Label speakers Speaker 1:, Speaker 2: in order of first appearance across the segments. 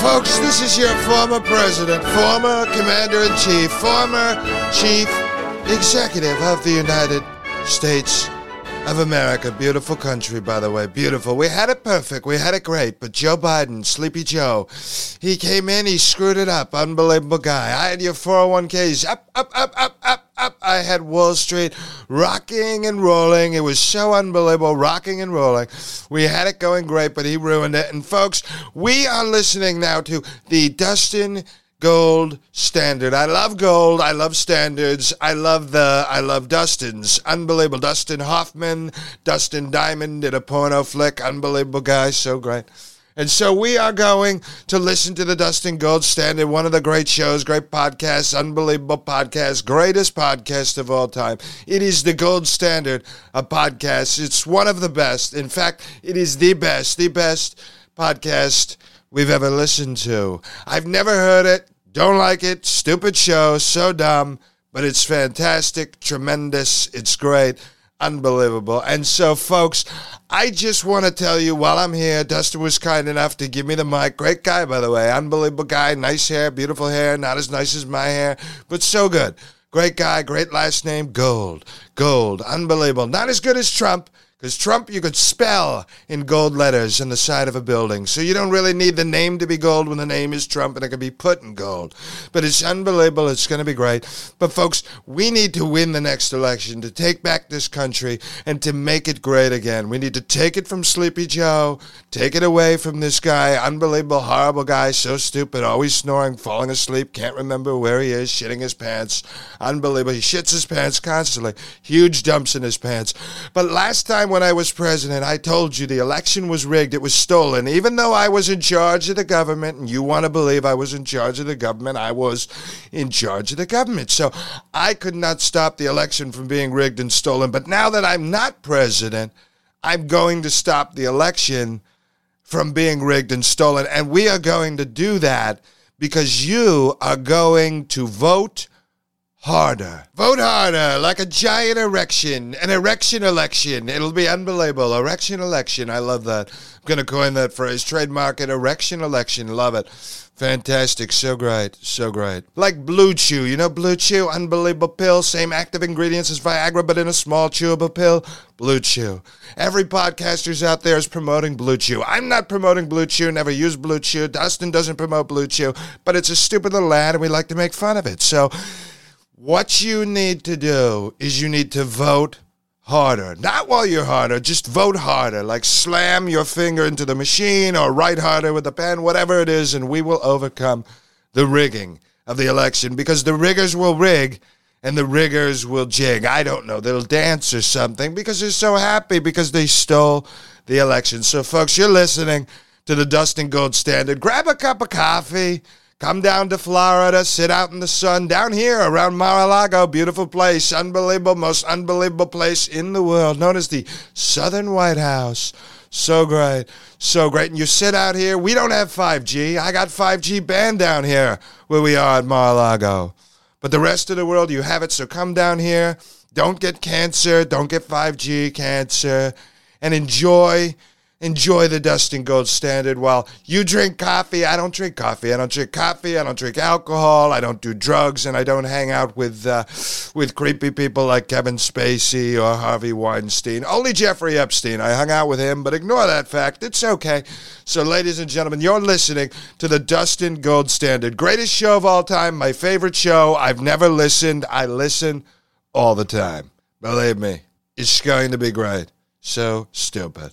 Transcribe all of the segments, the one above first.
Speaker 1: Folks, this is your former president, former commander in chief, former chief executive of the United States of America. Beautiful country, by the way. Beautiful. We had it perfect. We had it great. But Joe Biden, Sleepy Joe, he came in, he screwed it up. Unbelievable guy. I had your 401ks up, up, up, up, up, up. I had Wall Street rocking and rolling. It was so unbelievable, rocking and rolling. We had it going great, but he ruined it. And folks, we are listening now to the Dustin gold standard. I love gold. I love standards. I love the I love Dustin's. Unbelievable. Dustin Hoffman, Dustin Diamond did a porno flick. Unbelievable guy. So great. And so we are going to listen to the Dustin Gold Standard, one of the great shows, great podcasts, unbelievable podcast, greatest podcast of all time. It is the gold standard of podcasts. It's one of the best. In fact, it is the best, the best podcast we've ever listened to. I've never heard it, don't like it, stupid show, so dumb, but it's fantastic, tremendous, it's great, unbelievable. And so, folks, I just want to tell you while I'm here, Dustin was kind enough to give me the mic. Great guy, by the way, unbelievable guy, nice hair, beautiful hair, not as nice as my hair, but so good. Great guy, great last name, Gold. Gold, unbelievable. Not as good as Trump because Trump, you could spell in gold letters in the side of a building. So you don't really need the name to be gold when the name is Trump and it can be put in gold. But it's unbelievable. It's going to be great. But folks, we need to win the next election to take back this country and to make it great again. We need to take it from Sleepy Joe, take it away from this guy, unbelievable, horrible guy, so stupid, always snoring, falling asleep, can't remember where he is, shitting his pants. Unbelievable. He shits his pants constantly. Huge dumps in his pants. But last time when I was president, I told you the election was rigged, it was stolen. Even though I was in charge of the government, and you want to believe I was in charge of the government, I was in charge of the government. So I could not stop the election from being rigged and stolen. But now that I'm not president, I'm going to stop the election from being rigged and stolen. And we are going to do that because you are going to vote harder. Vote harder, like a giant erection, an erection election. It'll be unbelievable. Erection election. I love that. I'm going to coin that phrase. Trademark it. Erection election. Love it. Fantastic. So great. So great. Like Blue Chew. You know Blue Chew? Unbelievable pill. Same active ingredients as Viagra, but in a small chewable pill. Blue Chew. Every podcaster's out there is promoting Blue Chew. I'm not promoting Blue Chew. Never used Blue Chew. Dustin doesn't promote Blue Chew, but it's a stupid little ad and we like to make fun of it. So, what you need to do is you need to vote harder. Not while you're harder, just vote harder. Like slam your finger into the machine or write harder with a pen, whatever it is, and we will overcome the rigging of the election because the riggers will rig and the riggers will jig. I don't know. They'll dance or something because they're so happy because they stole the election. So, folks, you're listening to the Dustin Gold Standard. Grab a cup of coffee Come down to Florida, sit out in the sun down here around Mar-a-Lago. Beautiful place, unbelievable, most unbelievable place in the world, known as the Southern White House. So great, so great. And you sit out here. We don't have 5G. I got 5G banned down here where we are at Mar-a-Lago. But the rest of the world, you have it. So come down here. Don't get cancer. Don't get 5G cancer. And enjoy
Speaker 2: enjoy the Dustin Gold Standard while you drink coffee. I don't drink coffee. I don't drink coffee. I don't drink alcohol. I don't do drugs, and I don't hang out with uh, with creepy people like Kevin Spacey or Harvey Weinstein. Only Jeffrey Epstein. I hung out with him, but ignore that fact. It's okay. So, ladies and gentlemen, you're listening to the Dustin Gold Standard, greatest show of all time. My favorite show. I've never listened. I listen all the time. Believe me, it's going to be great. So stupid.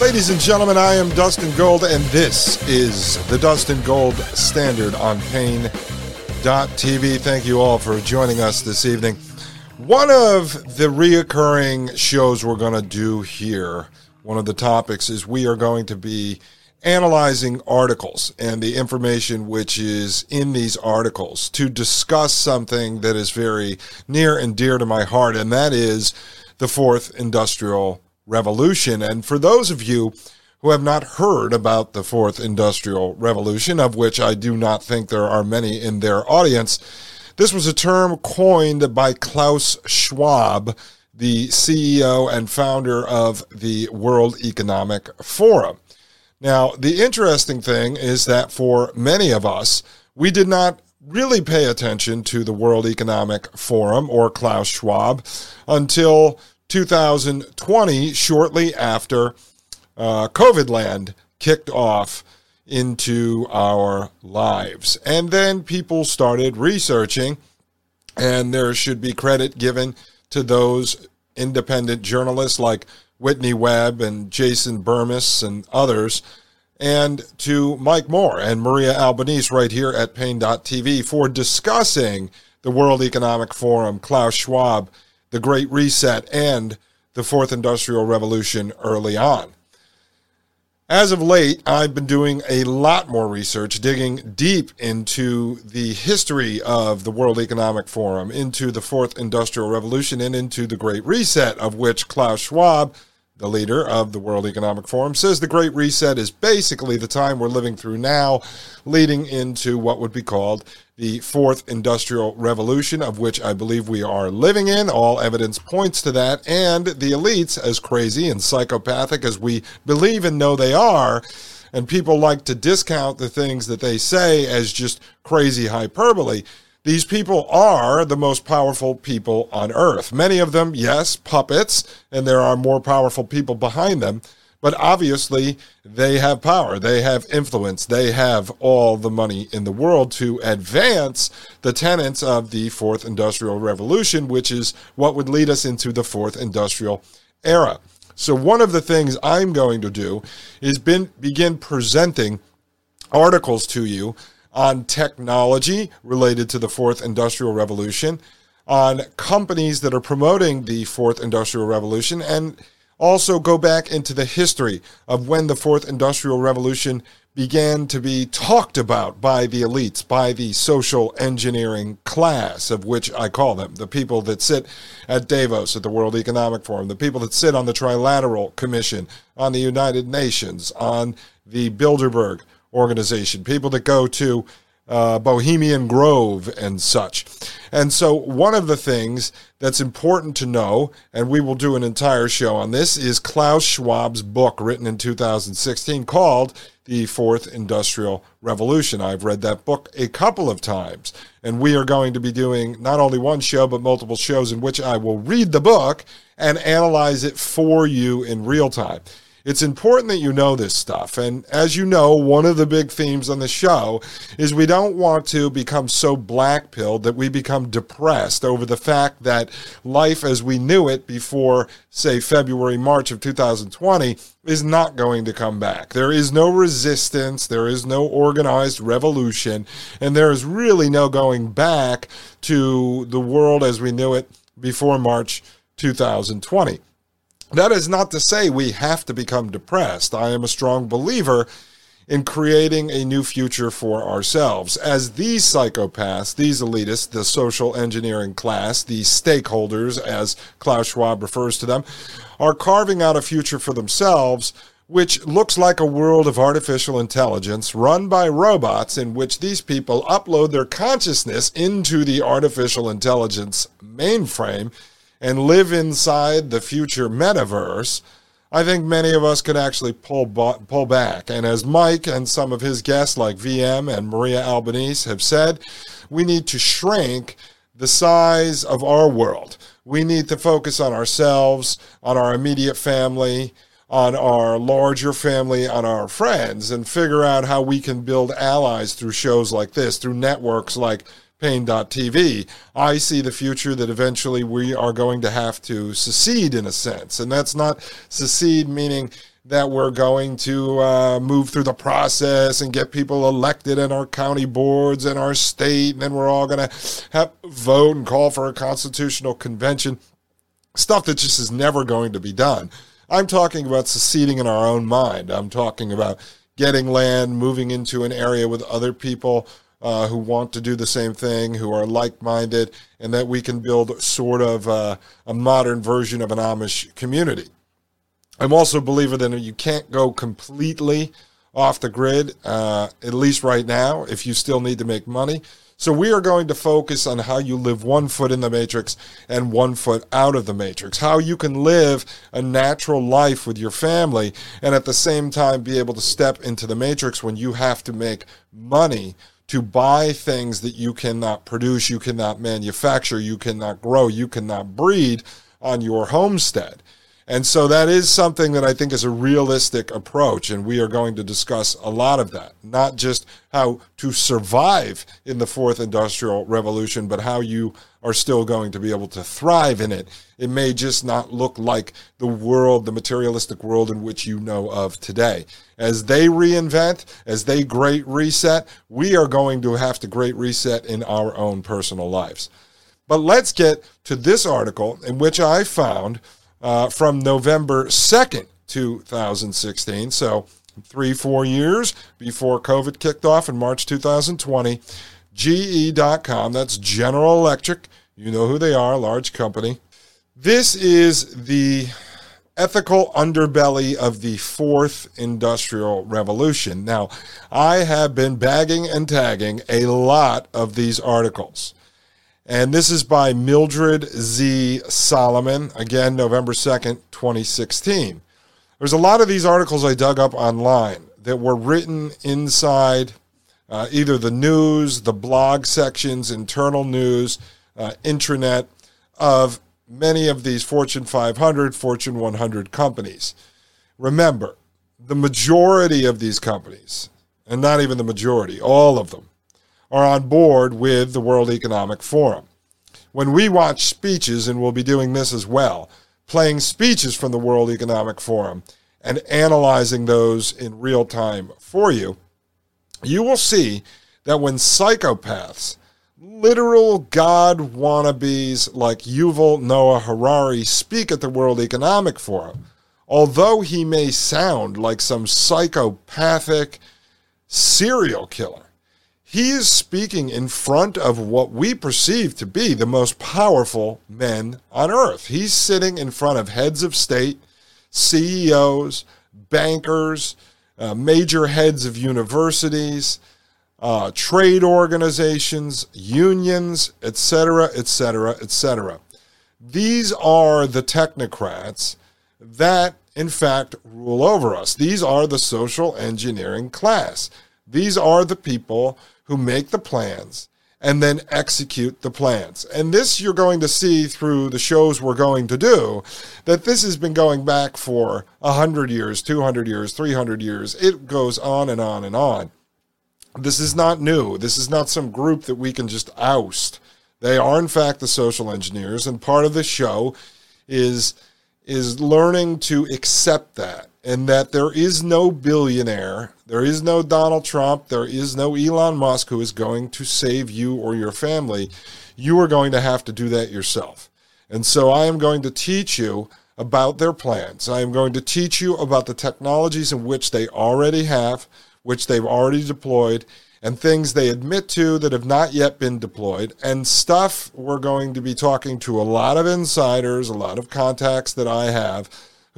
Speaker 2: Ladies and gentlemen, I am Dustin Gold, and this is the Dustin Gold Standard on Paine.tv. Thank you all for joining us this evening. One of the reoccurring shows we're going to do here, one of the topics is we are going to be analyzing articles and the information which is in these articles to discuss something that is very near and dear to my heart, and that is the fourth industrial revolution. And for those of you who have not heard about the fourth industrial revolution, of which I do not think there are many in their audience, this was a term coined by Klaus Schwab, the CEO and founder of the World Economic Forum. Now, the interesting thing is that for many of us, we did not really pay attention to the World Economic Forum or Klaus Schwab until 2020, shortly after uh, COVID land kicked off into our lives. And then people started researching, and there should be credit given to those independent journalists like Whitney Webb and Jason Bermas and others, and to Mike Moore and Maria Albanese right here at Paine.tv for discussing the World Economic Forum, Klaus Schwab, the Great Reset, and the Fourth Industrial Revolution early on. As of late, I've been doing a lot more research, digging deep into the history of the World Economic Forum, into the Fourth Industrial Revolution, and into the Great Reset, of which Klaus Schwab, the leader of the World Economic Forum, says the Great Reset is basically the time we're living through now, leading into what would be called the fourth industrial revolution, of which I believe we are living in. All evidence points to that. And the elites, as crazy and psychopathic as we believe and know they are, and people like to discount the things that they say as just crazy hyperbole. These people are the most powerful people on earth. Many of them, yes, puppets, and there are more powerful people behind them. But obviously, they have power, they have influence, they have all the money in the world to advance the tenets of the fourth industrial revolution, which is what would lead us into the fourth industrial era. So, one of the things I'm going to do is been, begin presenting articles to you on technology related to the fourth industrial revolution, on companies that are promoting the fourth industrial revolution, and also go back into the history of when the fourth industrial revolution began to be talked about by the elites, by the social engineering class, of which I call them the people that sit at Davos at the World Economic Forum, the people that sit on the Trilateral Commission, on the United Nations, on the Bilderberg Organization, people that go to uh, Bohemian Grove and such. And so, one of the things that's important to know, and we will do an entire show on this, is Klaus Schwab's book written in 2016 called The Fourth Industrial Revolution. I've read that book a couple of times, and we are going to be doing not only one show, but multiple shows in which I will read the book and analyze it for you in real time. It's important that you know this stuff. And as you know, one of the big themes on the show is we don't want to become so black pilled that we become depressed over the fact that life as we knew it before, say, February, March of 2020 is not going to come back. There is no resistance, there is no organized revolution, and there is really no going back to the world as we knew it before March 2020. That is not to say we have to become depressed. I am a strong believer in creating a new future for ourselves. As these psychopaths, these elitists, the social engineering class, these stakeholders, as Klaus Schwab refers to them, are carving out a future for themselves which looks like a world of artificial intelligence run by robots in which these people upload their consciousness into the artificial intelligence mainframe and live inside the future metaverse I think many of us could actually pull pull back. And as Mike and some of his guests like VM and Maria Albanese have said, we need to shrink the size of our world. We need to focus on ourselves, on our immediate family, on our larger family, on our friends, and figure out how we can build allies through shows like this, through networks like Paine.tv. I see the future that eventually we are going to have to secede in a sense. And that's not secede meaning that we're going to uh, move through the process and get people elected in our county boards and our state, and then we're all going to have vote and call for a constitutional convention. Stuff that just is never going to be done. I'm talking about seceding in our own mind. I'm talking about getting land, moving into an area with other people uh, who want to do the same thing, who are like minded, and that we can build sort of uh, a modern version of an Amish community. I'm also a believer that you can't go completely off the grid, uh, at least right now, if you still need to make money. So we are going to focus on how you live one foot in the matrix and one foot out of the matrix. How you can live a natural life with your family and at the same time be able to step into the matrix when you have to make money to buy things that you cannot produce, you cannot manufacture, you cannot grow, you cannot breed on your homestead. And so that is something that I think is a realistic approach. And we are going to discuss a lot of that, not just how to survive in the fourth industrial revolution, but how you are still going to be able to thrive in it. It may just not look like the world, the materialistic world in which you know of today. As they reinvent, as they great reset, we are going to have to great reset in our own personal lives. But let's get to this article in which I found uh, from November 2nd, 2016. So, three, four years before COVID kicked off in March 2020. GE.com, that's General Electric. You know who they are, large company. This is the ethical underbelly of the fourth industrial revolution. Now, I have been bagging and tagging a lot of these articles. And this is by Mildred Z. Solomon, again, November 2nd, 2016. There's a lot of these articles I dug up online that were written inside uh, either the news, the blog sections, internal news, uh, intranet of many of these Fortune 500, Fortune 100 companies. Remember, the majority of these companies, and not even the majority, all of them, are on board with the World Economic Forum. When we watch speeches, and we'll be doing this as well, playing speeches from the World Economic Forum and analyzing those in real time for you, you will see that when psychopaths, literal God wannabes like Yuval Noah Harari speak at the World Economic Forum, although he may sound like some psychopathic serial killer, he is speaking in front of what we perceive to be the most powerful men on earth. He's sitting in front of heads of state, CEOs, bankers, uh, major heads of universities, uh, trade organizations, unions, etc., etc., etc. These are the technocrats that, in fact, rule over us. These are the social engineering class. These are the people who make the plans and then execute the plans. And this you're going to see through the shows we're going to do that this has been going back for 100 years, 200 years, 300 years. It goes on and on and on. This is not new. This is not some group that we can just oust. They are in fact the social engineers and part of the show is is learning to accept that and that there is no billionaire, there is no Donald Trump, there is no Elon Musk who is going to save you or your family. You are going to have to do that yourself. And so I am going to teach you about their plans. I am going to teach you about the technologies in which they already have, which they've already deployed, and things they admit to that have not yet been deployed, and stuff we're going to be talking to a lot of insiders, a lot of contacts that I have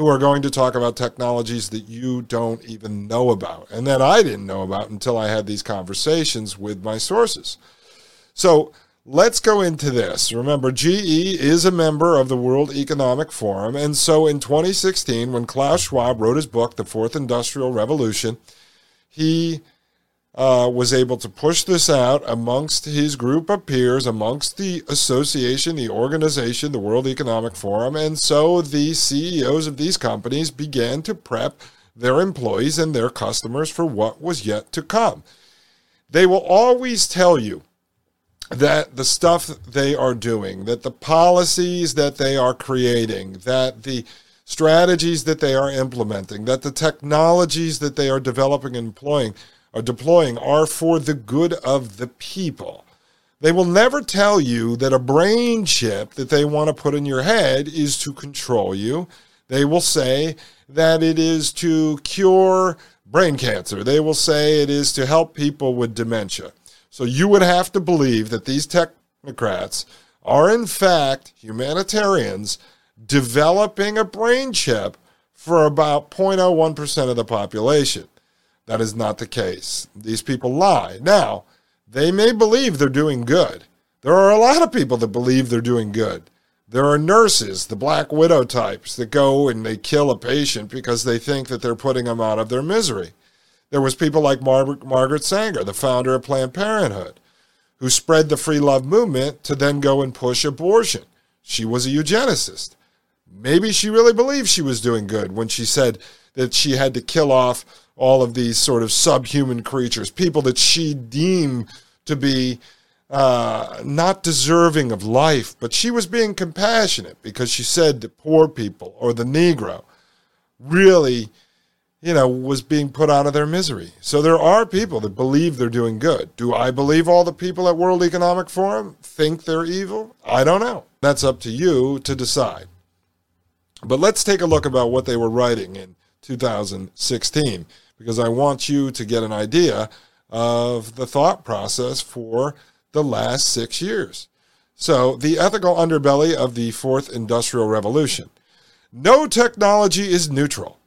Speaker 2: who are going to talk about technologies that you don't even know about and that I didn't know about until I had these conversations with my sources. So let's go into this. Remember, GE is a member of the World Economic Forum. And so in 2016, when Klaus Schwab wrote his book, The Fourth Industrial Revolution, he uh, was able to push this out amongst his group of peers, amongst the association, the organization, the World Economic Forum. And so the CEOs of these companies began to prep their employees and their customers for what was yet to come. They will always tell you that the stuff they are doing, that the policies that they are creating, that the strategies that they are implementing, that the technologies that they are developing and employing are deploying are for the good of the people. They will never tell you that a brain chip that they want to put in your head is to control you. They will say that it is to cure brain cancer. They will say it is to help people with dementia. So you would have to believe that these technocrats are, in fact, humanitarians developing a brain chip for about 0.01% of the population. That is not the case. These people lie. Now, they may believe they're doing good. There are a lot of people that believe they're doing good. There are nurses, the black widow types, that go and they kill a patient because they think that they're putting them out of their misery. There was people like Mar- Margaret Sanger, the founder of Planned Parenthood, who spread the free love movement to then go and push abortion. She was a eugenicist. Maybe she really believed she was doing good when she said that she had to kill off all of these sort of subhuman creatures, people that she deemed to be uh, not deserving of life, but she was being compassionate because she said the poor people or the Negro really, you know, was being put out of their misery. So there are people that believe they're doing good. Do I believe all the people at World Economic Forum think they're evil? I don't know. That's up to you to decide. But let's take a look about what they were writing in 2016 because I want you to get an idea of the thought process for the last six years. So, the ethical underbelly of the fourth industrial revolution. No technology is neutral,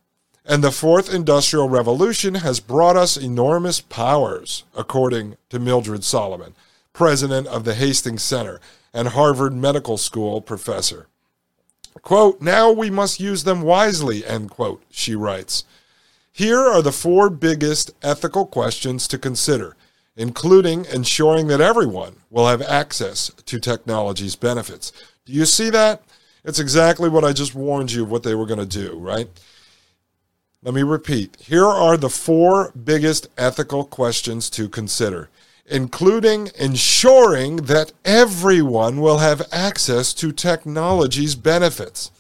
Speaker 2: and the fourth industrial revolution has brought us enormous powers, according to Mildred Solomon, president of the Hastings Center and Harvard Medical School professor. Quote, now we must use them wisely, end quote, she writes. Here are the four biggest ethical questions to consider, including ensuring that everyone will have access to technology's benefits. Do you see that? It's exactly what I just warned you of what they were going to do, right? Let me repeat. Here are the four biggest ethical questions to consider, including ensuring that everyone will have access to technology's benefits.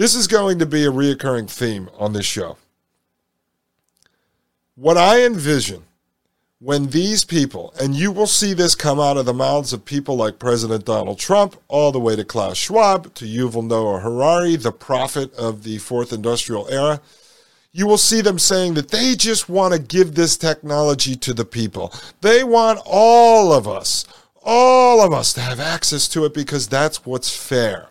Speaker 2: This is going to be a reoccurring theme on this show. What I envision when these people, and you will see this come out of the mouths of people like President Donald Trump, all the way to Klaus Schwab, to Yuval Noah Harari, the prophet of the fourth industrial era, you will see them saying that they just want to give this technology to the people. They want all of us, all of us to have access to it because that's what's fair.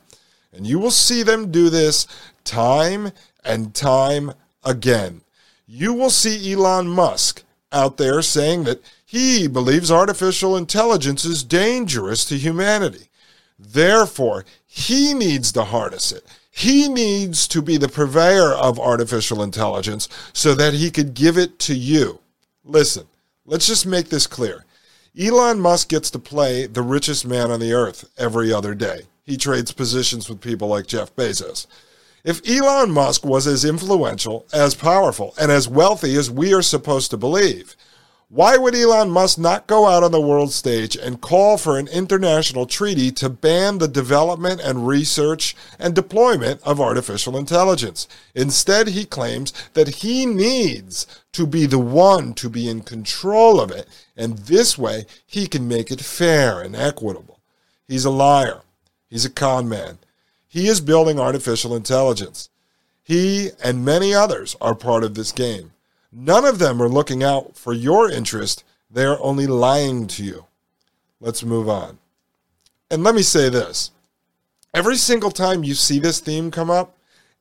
Speaker 2: And you will see them do this time and time again. You will see Elon Musk out there saying that he believes artificial intelligence is dangerous to humanity. Therefore, he needs to harness it. He needs to be the purveyor of artificial intelligence so that he could give it to you. Listen, let's just make this clear. Elon Musk gets to play the richest man on the earth every other day. He trades positions with people like Jeff Bezos. If Elon Musk was as influential, as powerful, and as wealthy as we are supposed to believe, why would Elon Musk not go out on the world stage and call for an international treaty to ban the development and research and deployment of artificial intelligence? Instead, he claims that he needs to be the one to be in control of it, and this way he can make it fair and equitable. He's a liar. He's a con man. He is building artificial intelligence. He and many others are part of this game. None of them are looking out for your interest. They are only lying to you. Let's move on. And let me say this every single time you see this theme come up,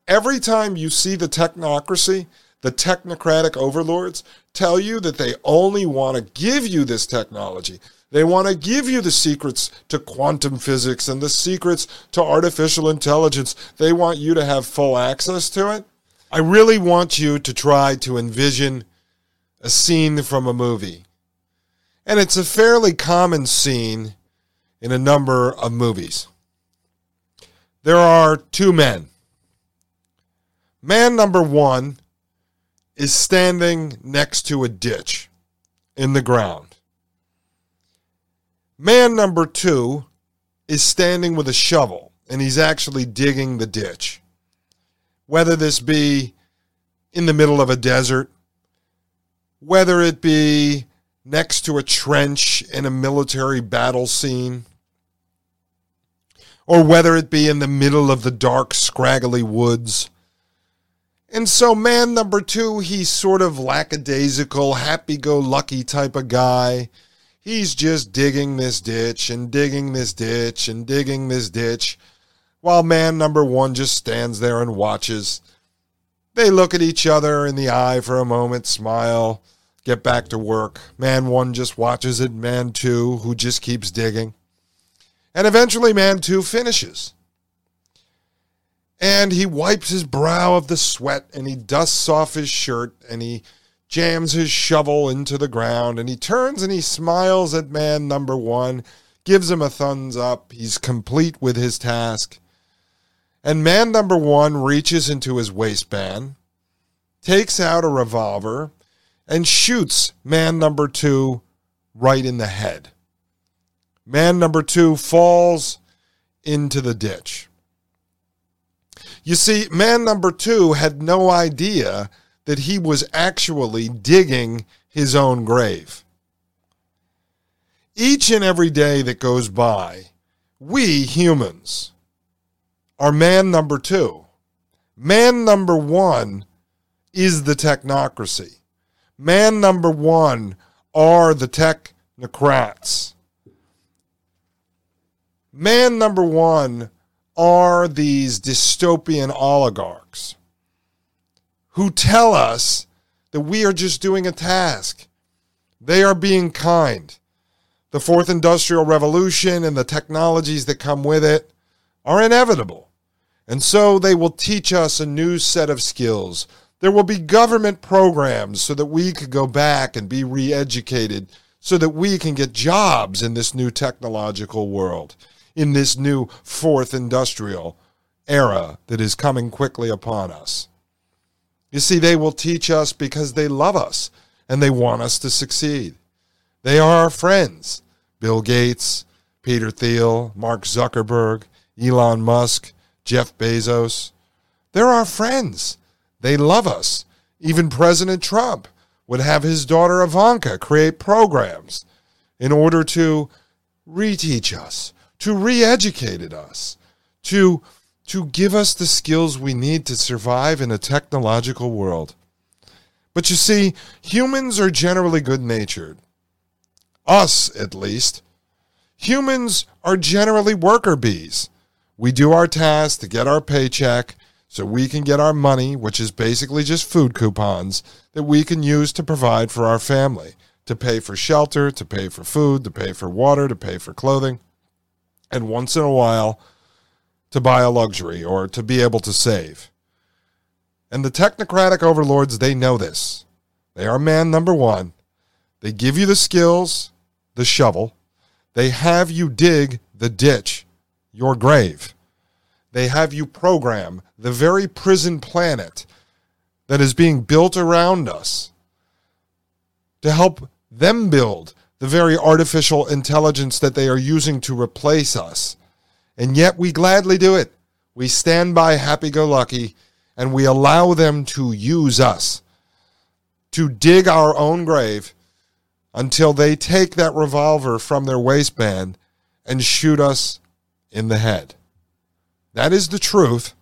Speaker 2: every time you see the technocracy, the technocratic overlords tell you that they only want to give you this technology. They want to give you the secrets to quantum physics and the secrets to artificial intelligence. They want you to have full access to it. I really want you to try to envision a scene from a movie. And it's a fairly common scene in a number of movies. There are two men. Man number one is standing next to a ditch in the ground. Man number two is standing with a shovel and he's actually digging the ditch. Whether this be in the middle of a desert, whether it be next to a trench in a military battle scene, or whether it be in the middle of the dark, scraggly woods. And so, man number two, he's sort of lackadaisical, happy go lucky type of guy. He's just digging this ditch and digging this ditch and digging this ditch, while man number one just stands there and watches. They look at each other in the eye for a moment, smile, get back to work. Man one just watches it, man two, who just keeps digging. And eventually, man two finishes. And he wipes his brow of the sweat and he dusts off his shirt and he jams his shovel into the ground and he turns and he smiles at man number one, gives him a thumbs up. He's complete with his task. And man number one reaches into his waistband, takes out a revolver, and shoots man number two right in the head. Man number two falls into the ditch. You see, man number two had no idea that he was actually digging his own grave. Each and every day that goes by, we humans are man number two. Man number one is the technocracy. Man number one are the technocrats. Man number one are these dystopian oligarchs who tell us that we are just doing a task. They are being kind. The fourth industrial revolution and the technologies that come with it are inevitable. And so they will teach us a new set of skills. There will be government programs so that we could go back and be re educated so that we can get jobs in this new technological world, in this new fourth industrial era that is coming quickly upon us. You see, they will teach us because they love us and they want us to succeed. They are our friends Bill Gates, Peter Thiel, Mark Zuckerberg, Elon Musk, Jeff Bezos. They're our friends. They love us. Even President Trump would have his daughter Ivanka create programs in order to reteach us, to re educate us, to to give us the skills we need to survive in a technological world. But you see, humans are generally good natured. Us, at least. Humans are generally worker bees. We do our tasks to get our paycheck so we can get our money, which is basically just food coupons, that we can use to provide for our family, to pay for shelter, to pay for food, to pay for water, to pay for clothing. And once in a while, to buy a luxury or to be able to save. And the technocratic overlords, they know this. They are man number one. They give you the skills, the shovel. They have you dig the ditch, your grave. They have you program the very prison planet that is being built around us to help them build the very artificial intelligence that they are using to replace us and yet we gladly do it. We stand by happy go lucky and we allow them to use us to dig our own grave until they take that revolver from their waistband and shoot us in the head. That is the truth.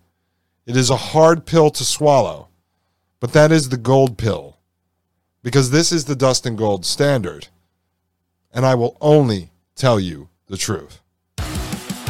Speaker 2: It is a hard pill to swallow, but that is the gold pill because this is the Dustin Gold standard. And I will only tell you the truth.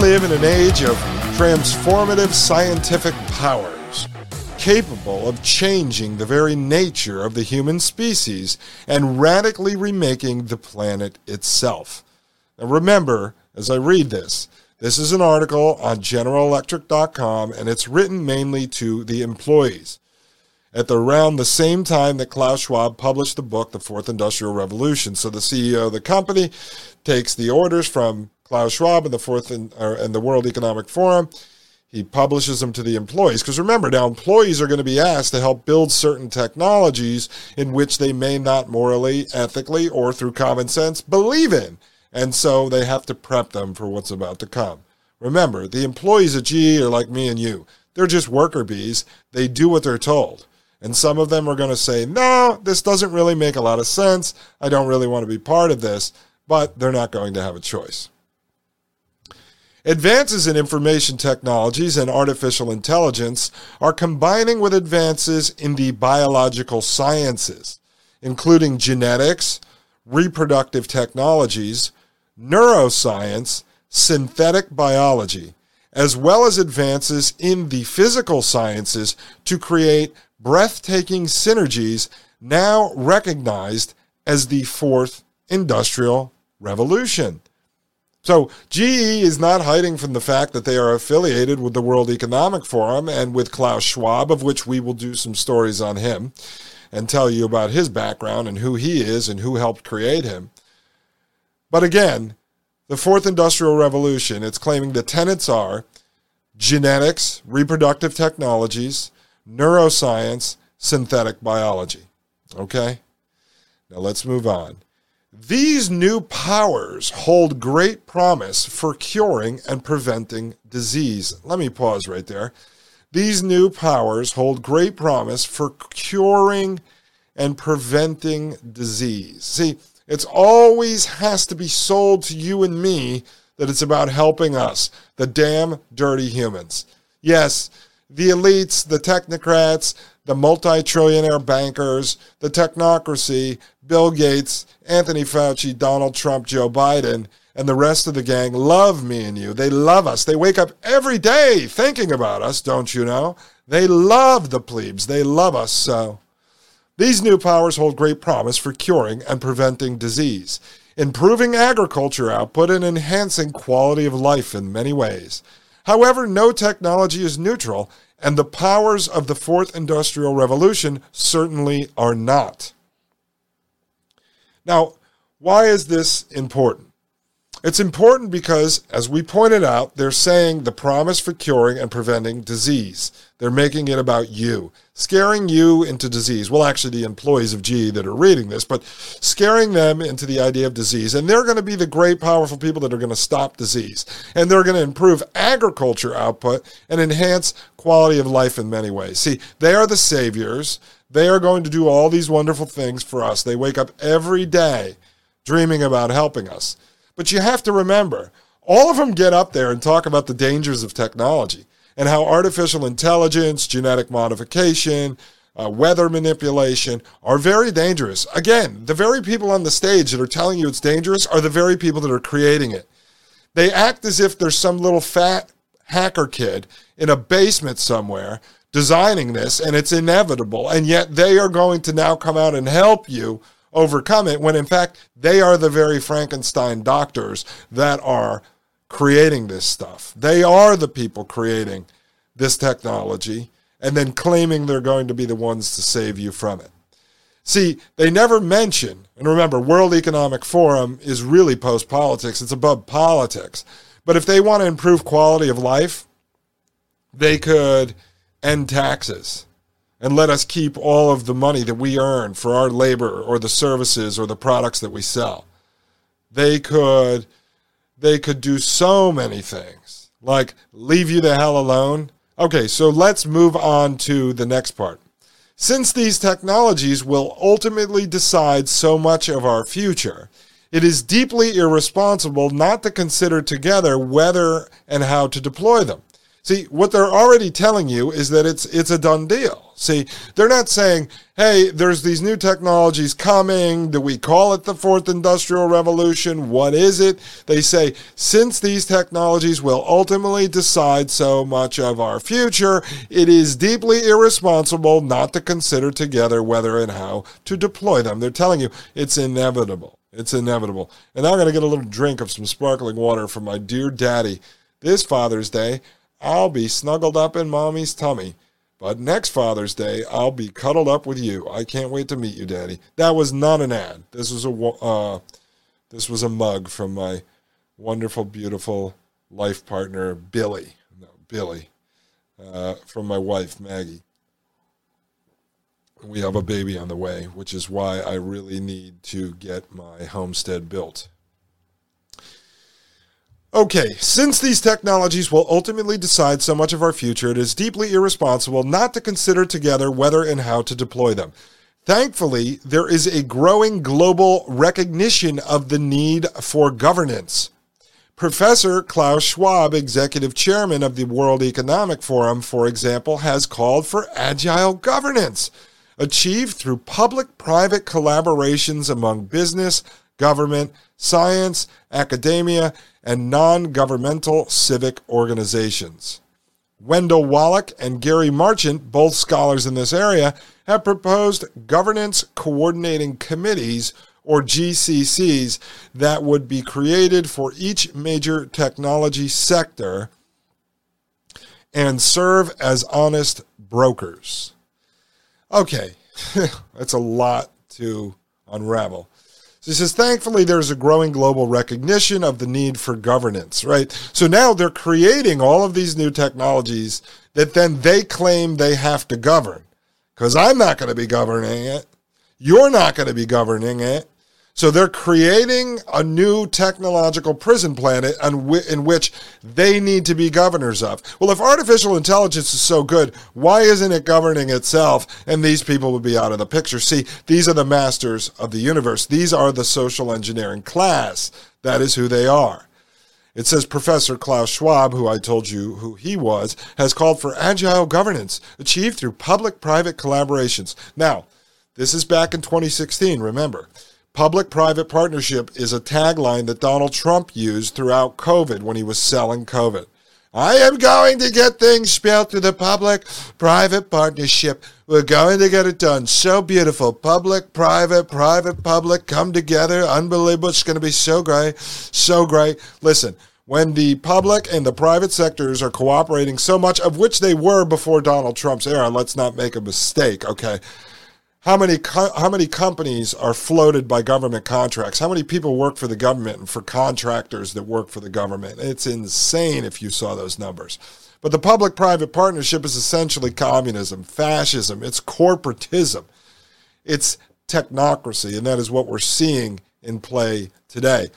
Speaker 2: live in an age of transformative scientific powers capable of changing the very nature of the human species and radically remaking the planet itself. Now, remember, as I read this, this is an article on GeneralElectric.com and it's written mainly to the employees. At the, around the same time that Klaus Schwab published the book, The Fourth Industrial Revolution. So the CEO of the company takes the orders from Klaus Schwab and the Fourth and, and the World Economic Forum. He publishes them to the employees because remember now employees are going to be asked to help build certain technologies in which they may not morally, ethically, or through common sense believe in, and so they have to prep them for what's about to come. Remember, the employees at GE are like me and you. They're just worker bees. They do what they're told. And some of them are going to say, no, this doesn't really make a lot of sense. I don't really want to be part of this, but they're not going to have a choice. Advances in information technologies and artificial intelligence are combining with advances in the biological sciences, including genetics, reproductive technologies, neuroscience, synthetic biology, as well as advances in the physical sciences to create breathtaking synergies now recognized as the fourth industrial revolution. So GE is not hiding from the fact that they are affiliated with the World Economic Forum and with Klaus Schwab, of which we will do some stories on him and tell you about his background and who he is and who helped create him. But again, the fourth industrial revolution, it's claiming the tenets are genetics, reproductive technologies, neuroscience, synthetic biology. Okay? Now let's move on. These new powers hold great promise for curing and preventing disease. Let me pause right there. These new powers hold great promise for curing and preventing disease. See, it's always has to be sold to you and me that it's about helping us, the damn dirty humans. Yes, the elites, the technocrats, the multi trillionaire bankers, the technocracy, Bill Gates, Anthony Fauci, Donald Trump, Joe Biden, and the rest of the gang love me and you. They love us. They wake up every day thinking about us, don't you know? They love the plebes. They love us so. These new powers hold great promise for curing and preventing disease, improving agriculture output, and enhancing quality of life in many ways. However, no technology is neutral, and the powers of the fourth industrial revolution certainly are not. Now, why is this important? It's important because, as we pointed out, they're saying the promise for curing and preventing disease. They're making it about you, scaring you into disease. Well, actually, the employees of GE that are reading this, but scaring them into the idea of disease. And they're going to be the great, powerful people that are going to stop disease. And they're going to improve agriculture output and enhance quality of life in many ways. See, they are the saviors. They are going to do all these wonderful things for us. They wake up every day dreaming about helping us. But you have to remember, all of them get up there and talk about the dangers of technology and how artificial intelligence, genetic modification, uh, weather manipulation are very dangerous. Again, the very people on the stage that are telling you it's dangerous are the very people that are creating it. They act as if there's some little fat hacker kid in a basement somewhere designing this and it's inevitable. And yet they are going to now come out and help you overcome it when in fact they are the very Frankenstein doctors that are creating this stuff. They are the people creating this technology and then claiming they're going to be the ones to save you from it. See, they never mention, and remember, World Economic Forum is really post politics, it's above politics. But if they want to improve quality of life, they could end taxes and let us keep all of the money that we earn for our labor or the services or the products that we sell. They could they could do so many things. Like leave you the hell alone. Okay, so let's move on to the next part. Since these technologies will ultimately decide so much of our future, it is deeply irresponsible not to consider together whether and how to deploy them. See, what they're already telling you is that it's it's a done deal. See, they're not saying, "Hey, there's these new technologies coming. Do we call it the fourth industrial revolution? What is it?" They say, "Since these technologies will ultimately decide so much of our future, it is deeply irresponsible not to consider together whether and how to deploy them." They're telling you it's inevitable. It's inevitable. And I'm going to get a little drink of some sparkling water from my dear daddy this Father's Day. I'll be snuggled up in mommy's tummy. But next Father's Day, I'll be cuddled up with you. I can't wait to meet you, Daddy. That was not an ad. This was a uh, this was a mug from my wonderful, beautiful life partner, Billy. No, Billy, uh, from my wife, Maggie. We have a baby on the way, which is why I really need to get my homestead built. Okay, since these technologies will ultimately decide so much of our future, it is deeply irresponsible not to consider together whether and how to deploy them. Thankfully, there is a growing global recognition of the need for governance. Professor Klaus Schwab, executive chairman of the World Economic Forum, for example, has called for agile governance achieved through public private collaborations among business, government, science, academia, and non governmental civic organizations. Wendell Wallach and Gary Marchant, both scholars in this area, have proposed governance coordinating committees or GCCs that would be created for each major technology sector and serve as honest brokers. Okay, that's a lot to unravel. He says, thankfully, there's a growing global recognition of the need for governance, right? So now they're creating all of these new technologies that then they claim they have to govern. Because I'm not going to be governing it. You're not going to be governing it. So they're creating a new technological prison planet in which they need to be governors of. Well, if artificial intelligence is so good, why isn't it governing itself? And these people would be out of the picture. See, these are the masters of the universe. These are the social engineering class. That is who they are. It says Professor Klaus Schwab, who I told you who he was, has called for agile governance achieved through public private collaborations. Now, this is back in 2016, remember. Public private partnership is a tagline that Donald Trump used throughout COVID when he was selling COVID. I am going to get things spelled through the public private partnership. We're going to get it done. So beautiful. Public, private, private, public come together. Unbelievable. It's going to be so great. So great. Listen, when the public and the private sectors are cooperating so much, of which they were before Donald Trump's era, let's not make a mistake, okay? How many co- how many companies are floated by government contracts? How many people work for the government and for contractors that work for the government? It's insane if you saw those numbers. But the public private partnership is essentially communism, fascism, it's corporatism. It's technocracy and that is what we're seeing in play today.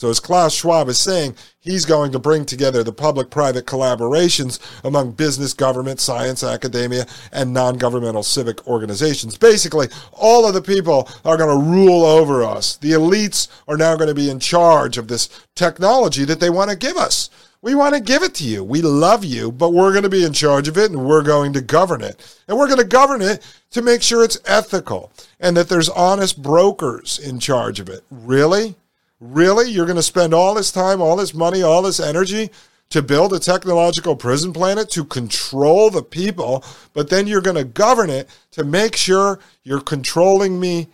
Speaker 2: So, as Klaus Schwab is saying, he's going to bring together the public private collaborations among business, government, science, academia, and non governmental civic organizations. Basically, all of the people are going to rule over us. The elites are now going to be in charge of this technology that they want to give us. We want to give it to you. We love you, but we're going to be in charge of it and we're going to govern it. And we're going to govern it to make sure it's ethical and that there's honest brokers in charge of it. Really? Really? You're going to spend all this time, all this money, all this energy to build a technological prison planet to control the people, but then you're going to govern it to make sure you're controlling me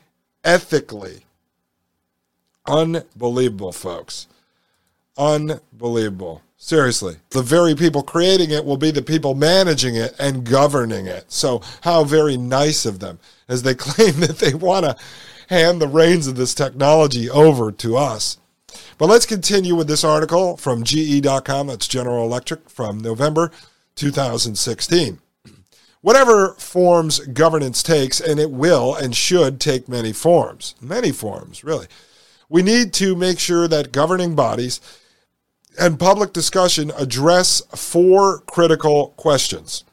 Speaker 2: ethically. Unbelievable, folks. Unbelievable. Seriously. The very people creating it will be the people managing it and governing it. So, how very nice of them as they claim that they want to hand the reins of this technology over to us. But let's continue with this article from GE.com, that's General Electric, from November 2016. Whatever forms governance takes, and it will and should take many forms, many forms, really. We need to make sure that governing bodies and public discussion address four critical questions.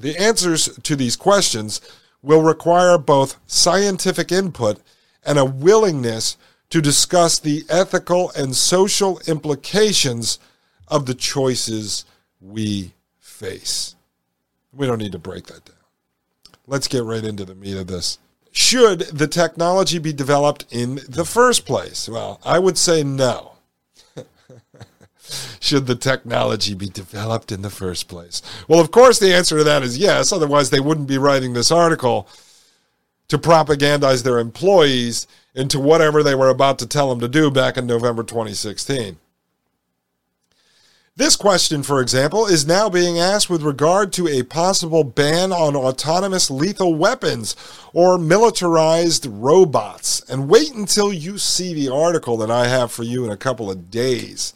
Speaker 2: The answers to these questions will require both scientific input and a willingness to discuss the ethical and social implications of the choices we face. We don't need to break that down. Let's get right into the meat of this. Should the technology be developed in the first place? Well, I would say no. Should the technology be developed in the first place? Well, of course, the answer to that is yes. Otherwise, they wouldn't be writing this article to propagandize their employees into whatever they were about to tell them to do back in November 2016. This question, for example, is now being asked with regard to a possible ban on autonomous lethal weapons or militarized robots. And wait until you see the article that I have for you in a couple of days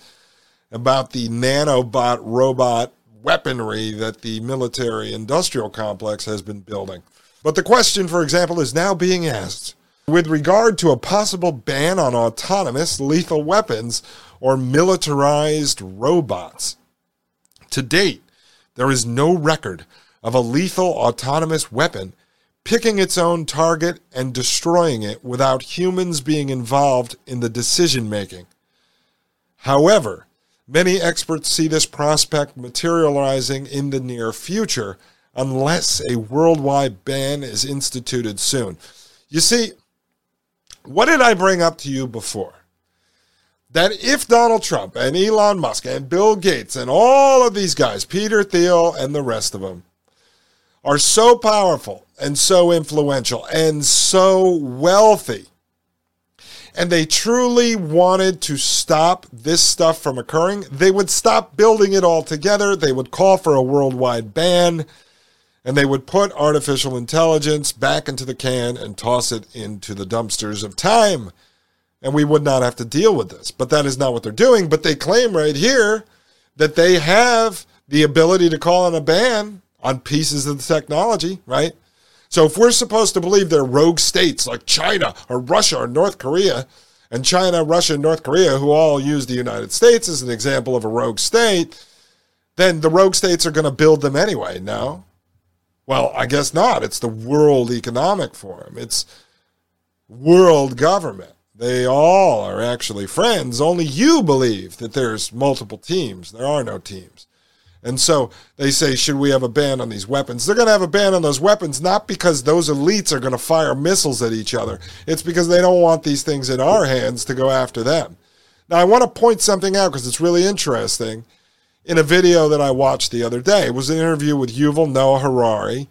Speaker 2: about the nanobot robot weaponry that the military industrial complex has been building. But the question, for example, is now being asked with regard to a possible ban on autonomous lethal weapons or militarized robots. To date, there is no record of a lethal autonomous weapon picking its own target and destroying it without humans being involved in the decision making. However, many experts see this prospect materializing in the near future unless a worldwide ban is instituted soon. You see, what did I bring up to you before? that if Donald Trump and Elon Musk and Bill Gates and all of these guys, Peter Thiel and the rest of them, are so powerful and so influential and so wealthy, and they truly wanted to stop this stuff from occurring, they would stop building it altogether. They would call for a worldwide ban, and they would put artificial intelligence back into the can and toss it into the dumpsters of time and we would not have to deal with this. But that is not what they're doing. But they claim right here that they have the ability to call on a ban on pieces of the technology, right? So if we're supposed to believe they're rogue states like China or Russia or North Korea, and China, Russia, and North Korea, who all use the United States as an example of a rogue state, then the rogue states are going to build them anyway. No? Well, I guess not. It's the World Economic Forum. It's world government. They all are actually friends. Only you believe that there's multiple teams. There are no teams. And so they say, should we have a ban on these weapons? They're going to have a ban on those weapons, not because those elites are going to fire missiles at each other. It's because they don't want these things in our hands to go after them. Now, I want to point something out because it's really interesting. In a video that I watched the other day, it was an interview with Yuval Noah Harari,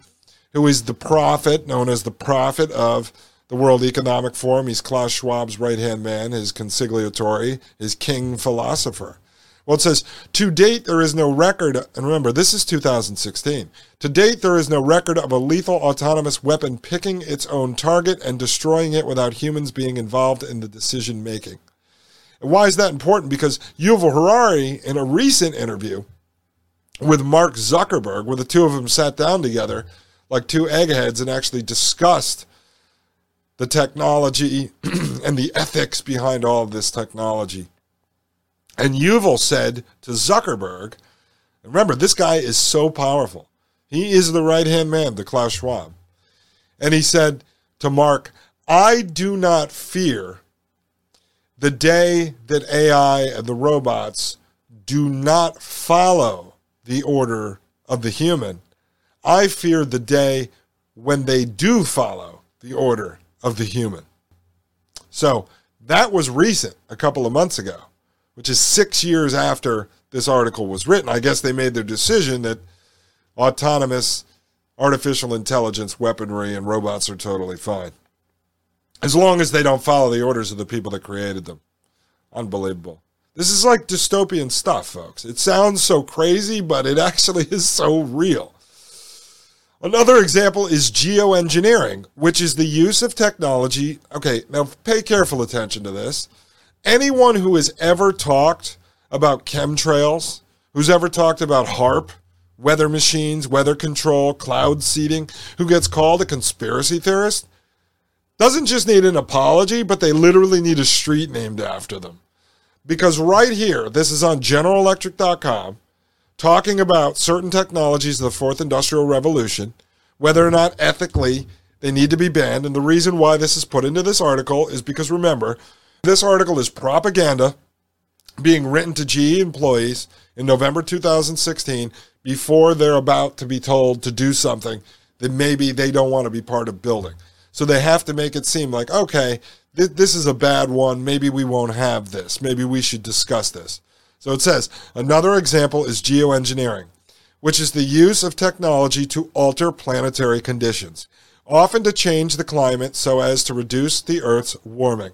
Speaker 2: who is the prophet, known as the prophet of the World Economic Forum. He's Klaus Schwab's right hand man, his consigliatore, his king philosopher. Well, it says, to date, there is no record, and remember, this is 2016. To date, there is no record of a lethal autonomous weapon picking its own target and destroying it without humans being involved in the decision making. Why is that important? Because Yuval Harari, in a recent interview with Mark Zuckerberg, where the two of them sat down together like two eggheads and actually discussed the technology and the ethics behind all of this technology. And Yuval said to Zuckerberg, remember, this guy is so powerful. He is the right hand man to Klaus Schwab. And he said to Mark, I do not fear the day that AI and the robots do not follow the order of the human. I fear the day when they do follow the order of the human. So that was recent, a couple of months ago, which is six years after this article was written. I guess they made their decision that autonomous artificial intelligence weaponry and robots are totally fine. As long as they don't follow the orders of the people that created them. Unbelievable. This is like dystopian stuff, folks. It sounds so crazy, but it actually is so real. Another example is geoengineering, which is the use of technology. Okay, now pay careful attention to this. Anyone who has ever talked about chemtrails, who's ever talked about HAARP, weather machines, weather control, cloud seeding, who gets called a conspiracy theorist, doesn't just need an apology, but they literally need a street named after them. Because right here, this is on GeneralElectric.com, talking about certain technologies of the fourth industrial revolution, whether or not ethically they need to be banned. And the reason why this is put into this article is because remember, this article is propaganda being written to GE employees in November 2016 before they're about to be told to do something that maybe they don't want to be part of building. So they have to make it seem like, okay, th- this is a bad one. Maybe we won't have this. Maybe we should discuss this. So it says another example is geoengineering, which is the use of technology to alter planetary conditions, often to change the climate so as to reduce the Earth's warming.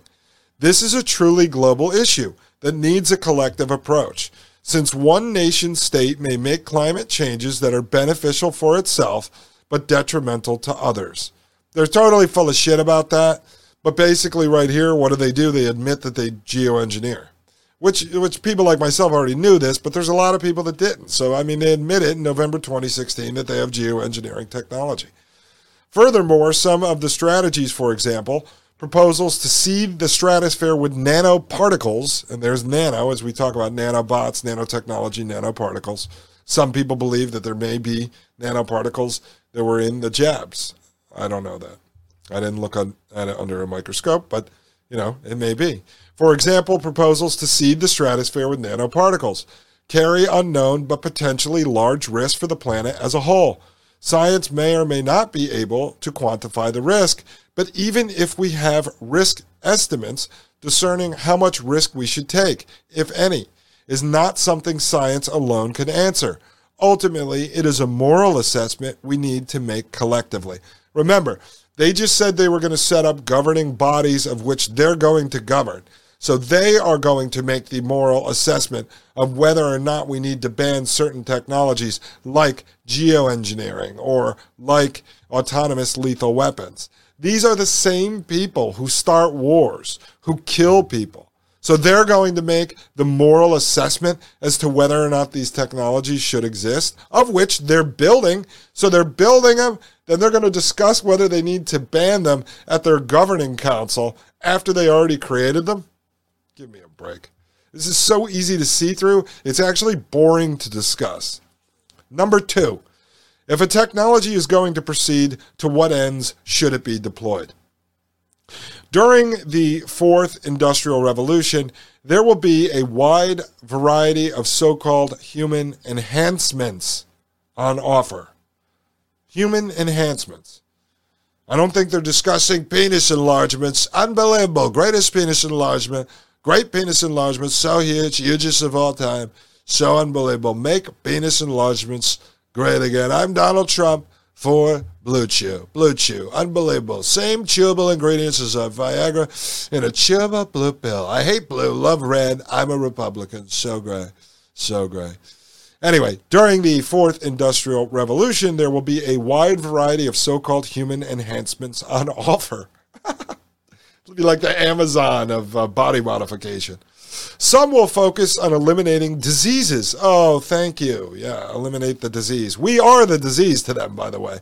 Speaker 2: This is a truly global issue that needs a collective approach. Since one nation state may make climate changes that are beneficial for itself but detrimental to others. They're totally full of shit about that, but basically, right here, what do they do? They admit that they geoengineer which which people like myself already knew this, but there's a lot of people that didn't. So I mean, they admit it in November 2016 that they have geoengineering technology. Furthermore, some of the strategies, for example, proposals to seed the stratosphere with nanoparticles, and there's nano as we talk about nanobots, nanotechnology, nanoparticles. Some people believe that there may be nanoparticles that were in the jabs. I don't know that. I didn't look at it under a microscope, but you know, it may be. For example, proposals to seed the stratosphere with nanoparticles carry unknown but potentially large risk for the planet as a whole. Science may or may not be able to quantify the risk, but even if we have risk estimates discerning how much risk we should take, if any, is not something science alone can answer. Ultimately, it is a moral assessment we need to make collectively. Remember, they just said they were going to set up governing bodies of which they're going to govern. So they are going to make the moral assessment of whether or not we need to ban certain technologies like geoengineering or like autonomous lethal weapons. These are the same people who start wars, who kill people. So they're going to make the moral assessment as to whether or not these technologies should exist, of which they're building. So they're building them, then they're going to discuss whether they need to ban them at their governing council after they already created them. Give me a break. This is so easy to see through, it's actually boring to discuss. Number two, if a technology is going to proceed, to what ends should it be deployed? During the fourth industrial revolution, there will be a wide variety of so called human enhancements on offer. Human enhancements. I don't think they're discussing penis enlargements. Unbelievable. Greatest penis enlargement Great penis enlargements, so huge, hugest of all time, so unbelievable. Make penis enlargements great again. I'm Donald Trump for Blue Chew. Blue Chew, unbelievable. Same chewable ingredients as a Viagra in a chewable blue pill. I hate blue, love red. I'm a Republican. So great, so great. Anyway, during the fourth industrial revolution, there will be a wide variety of so called human enhancements on offer. It'll be like the Amazon of uh, body modification. Some will focus on eliminating diseases. Oh, thank you. Yeah, eliminate the disease. We are the disease to them, by the way.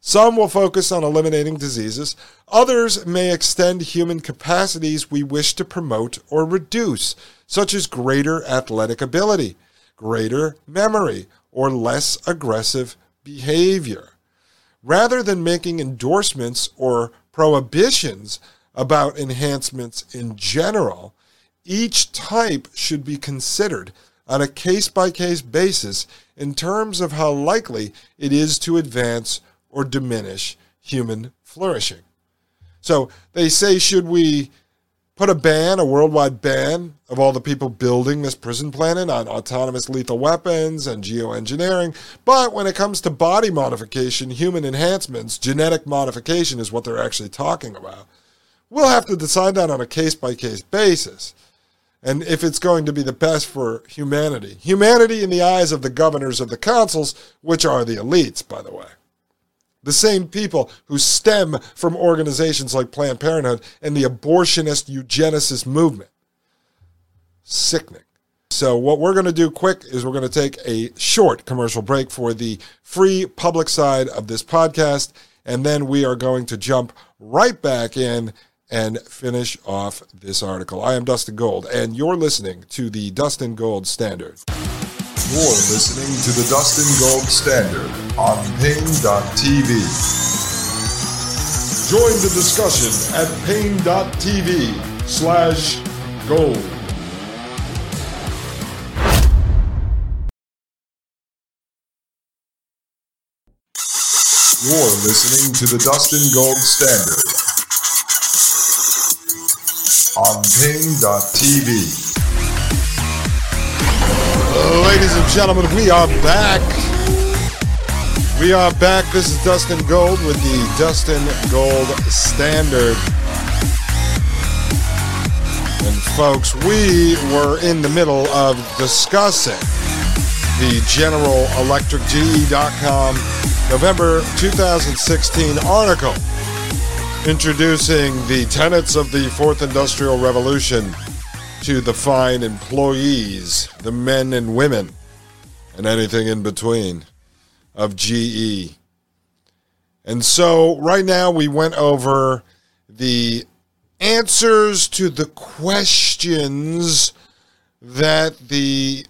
Speaker 2: Some will focus on eliminating diseases. Others may extend human capacities we wish to promote or reduce, such as greater athletic ability, greater memory, or less aggressive behavior. Rather than making endorsements or prohibitions about enhancements in general, each type should be considered on a case by case basis in terms of how likely it is to advance or diminish human flourishing. So they say, should we put a ban, a worldwide ban of all the people building this prison planet on autonomous lethal weapons and geoengineering? But when it comes to body modification, human enhancements, genetic modification is what they're actually talking about. We'll have to decide that on a case by case basis. and if it's going to be the best for humanity. Humanity in the eyes of the governors of the councils, which are the elites, by the way. The same people who stem from organizations like Planned Parenthood and the abortionist eugenicist movement. Sickening. So, what we're going to do quick is we're going to take a short commercial break for the free public side of this podcast, and then we are going to jump right back in and finish off this article. I am Dustin Gold, and you're listening to the Dustin Gold Standard.
Speaker 3: You're listening to the Dustin Gold Standard on Paine.tv. Join the discussion at Paine.tv slash gold. You're listening to the Dustin Gold Standard on Paine.tv.
Speaker 2: Ladies and gentlemen, we are back. We are back. This is Dustin Gold with the Dustin Gold Standard. And folks, we were in the middle of discussing the General Electric GE.com November 2016 article introducing the tenets of the fourth industrial revolution to the fine employees, the men and women, and anything in between of GE. And so, right now, we went over the answers to the questions that the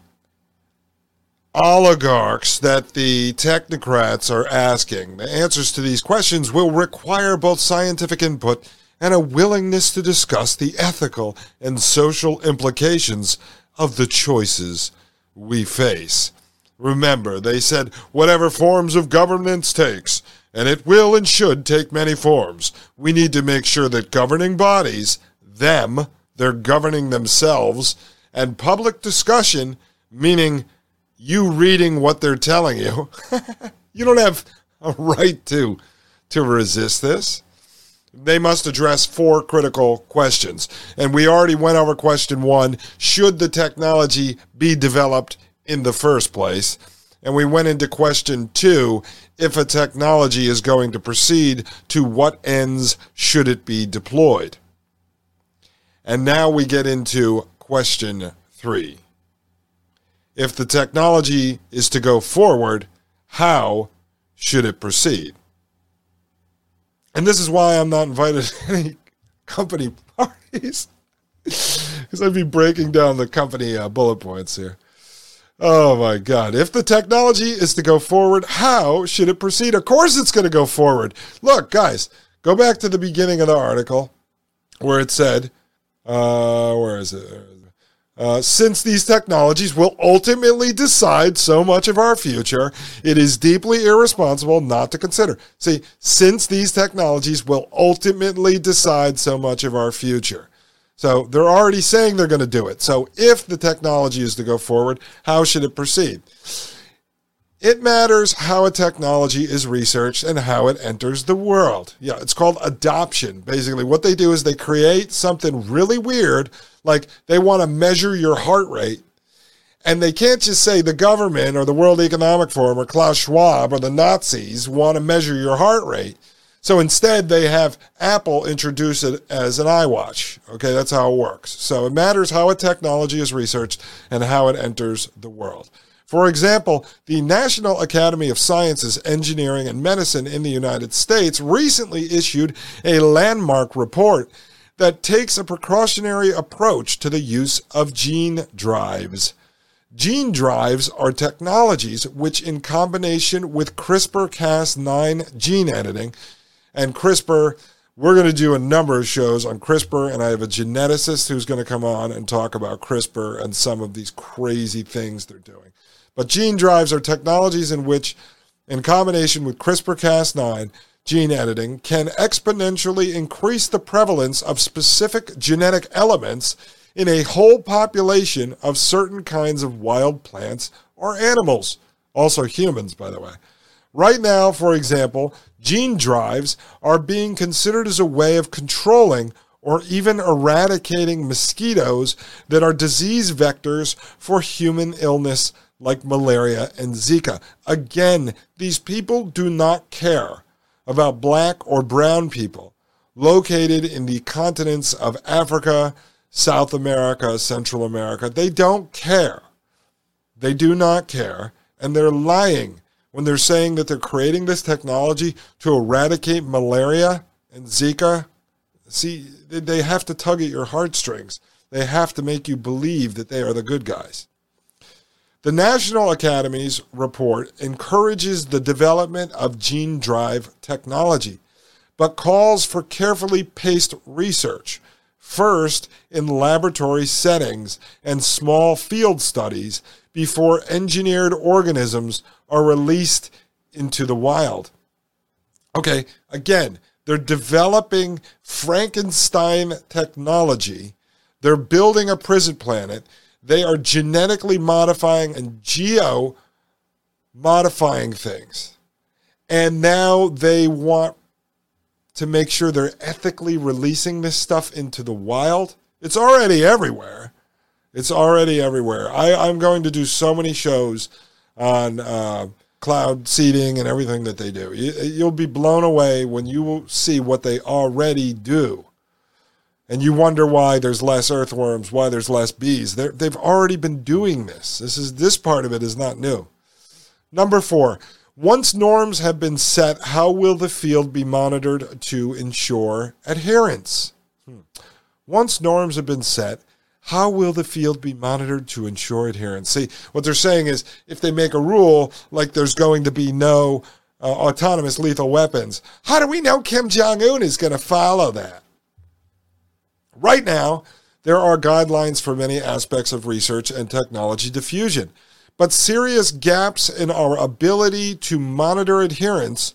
Speaker 2: oligarchs that the technocrats are asking. The answers to these questions will require both scientific input and a willingness to discuss the ethical and social implications of the choices we face. Remember, they said, whatever forms of governance takes, and it will and should take many forms, we need to make sure that governing bodies, them, they're governing themselves, and public discussion, meaning you reading what they're telling you. you don't have a right to to resist this. They must address four critical questions. And we already went over question 1, should the technology be developed in the first place? And we went into question 2, if a technology is going to proceed, to what ends should it be deployed? And now we get into question 3 if the technology is to go forward, how should it proceed? And this is why I'm not invited to any company parties. Because I'd be breaking down the company uh, bullet points here. Oh my God. If the technology is to go forward, how should it proceed? Of course, it's going to go forward. Look, guys, go back to the beginning of the article where it said, uh, where is it? Uh, since these technologies will ultimately decide so much of our future, it is deeply irresponsible not to consider. See, since these technologies will ultimately decide so much of our future. So they're already saying they're going to do it. So if the technology is to go forward, how should it proceed? It matters how a technology is researched and how it enters the world. Yeah, it's called adoption. Basically, what they do is they create something really weird like they want to measure your heart rate. And they can't just say the government or the World Economic Forum or Klaus Schwab or the Nazis want to measure your heart rate. So instead, they have Apple introduce it as an iWatch. Okay, that's how it works. So it matters how a technology is researched and how it enters the world. For example, the National Academy of Sciences, Engineering, and Medicine in the United States recently issued a landmark report that takes a precautionary approach to the use of gene drives. Gene drives are technologies which, in combination with CRISPR Cas9 gene editing and CRISPR, we're going to do a number of shows on CRISPR, and I have a geneticist who's going to come on and talk about CRISPR and some of these crazy things they're doing. But gene drives are technologies in which, in combination with CRISPR Cas9, gene editing can exponentially increase the prevalence of specific genetic elements in a whole population of certain kinds of wild plants or animals, also humans, by the way. Right now, for example, gene drives are being considered as a way of controlling or even eradicating mosquitoes that are disease vectors for human illness like malaria and Zika. Again, these people do not care about black or brown people located in the continents of Africa, South America, Central America. They don't care. They do not care. And they're lying when they're saying that they're creating this technology to eradicate malaria and Zika. See, they have to tug at your heartstrings. They have to make you believe that they are the good guys. The National Academy's report encourages the development of gene drive technology, but calls for carefully paced research, first in laboratory settings and small field studies before engineered organisms are released into the wild. Okay, again, they're developing Frankenstein technology. They're building a prison planet. They are genetically modifying and geo modifying things. And now they want to make sure they're ethically releasing this stuff into the wild. It's already everywhere. It's already everywhere. I, I'm going to do so many shows on uh, cloud seeding and everything that they do. You, will be blown away when you will see what they already do. And you wonder why there's less earthworms, why there's less bees. they they've already been doing this. This is this part of it is not new. Number four, once norms have been set, how will the field be monitored to ensure adherence? Hmm. Once norms have been set, how will the field be monitored to ensure adherence? See, what they're saying is if they make a rule like there's going to be no uh, autonomous lethal weapons, how do we know Kim Jong un is going to follow that? Right now, there are guidelines for many aspects of research and technology diffusion, but serious gaps in our ability to monitor adherence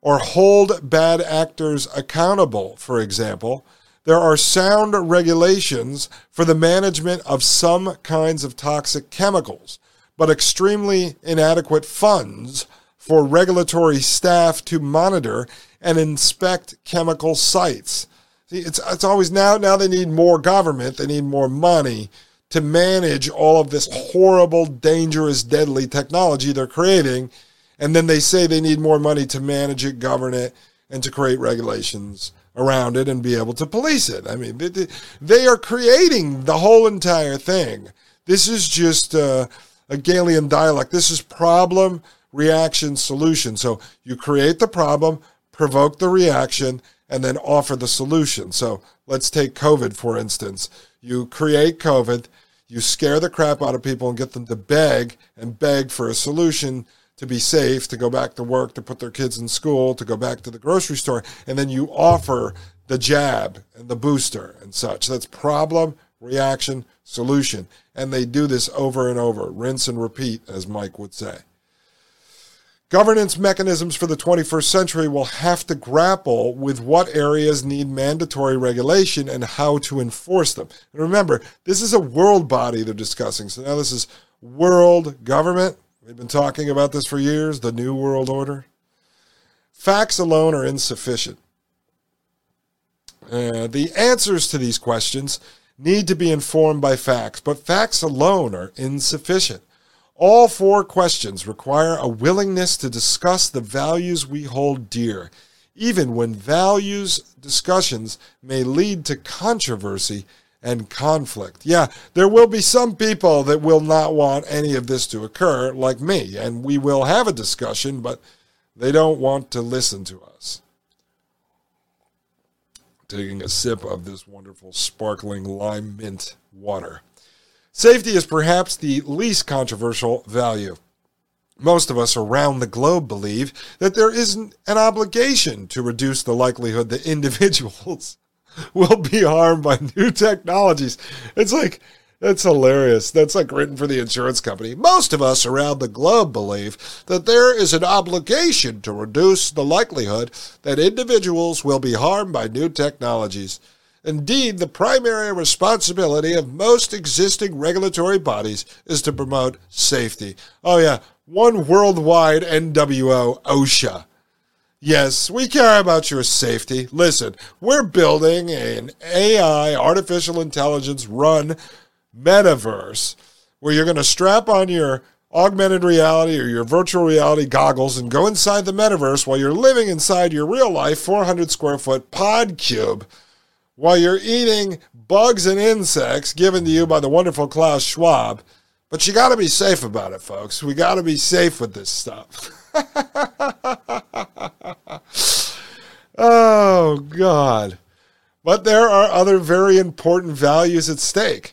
Speaker 2: or hold bad actors accountable, for example, there are sound regulations for the management of some kinds of toxic chemicals, but extremely inadequate funds for regulatory staff to monitor and inspect chemical sites. See, it's, it's always now, now they need more government, they need more money to manage all of this horrible, dangerous, deadly technology they're creating. And then they say they need more money to manage it, govern it, and to create regulations around it and be able to police it. I mean, they, they are creating the whole entire thing. This is just uh, a Hegelian dialect. This is problem, reaction, solution. So you create the problem, provoke the reaction, and then offer the solution. So let's take COVID, for instance. You create COVID, you scare the crap out of people and get them to beg and beg for a solution to be safe, to go back to work, to put their kids in school, to go back to the grocery store, and then you offer the jab and the booster and such. That's problem, reaction, solution. And they do this over and over, rinse and repeat, as Mike would say. Governance mechanisms for the 21st century will have to grapple with what areas need mandatory regulation and how to enforce them. And remember, this is a world body they're discussing. So now this is world government, We've been talking about this for years the New World Order. Facts alone are insufficient. Uh, the answers to these questions need to be informed by facts, but facts alone are insufficient. All four questions require a willingness to discuss the values we hold dear, even when values discussions may lead to controversy and conflict. Yeah, there will be some people that will not want any of this to occur, like me, and we will have a discussion, but they don't want to listen to us. Taking a sip of this wonderful sparkling lime mint water. Safety is perhaps the least controversial value. Most of us around the globe believe that there isn't an obligation to reduce the likelihood that individuals will be harmed by new technologies. It's like, that's hilarious. That's like written for the insurance company. Most of us around the globe believe that there is an obligation to reduce the likelihood that individuals will be harmed by new technologies. Indeed, the primary responsibility of most existing regulatory bodies is to promote safety. Oh, yeah, one worldwide NWO, OSHA. Yes, we care about your safety. Listen, we're building an AI, artificial intelligence run metaverse where you're going to strap on your augmented reality or your virtual reality goggles and go inside the metaverse while you're living inside your real life 400 square foot pod cube while you're eating bugs and insects given to you by the wonderful Klaus Schwab. But you got to be safe about it, folks. We got to be safe with this stuff. oh, God. But there are other very important values at stake,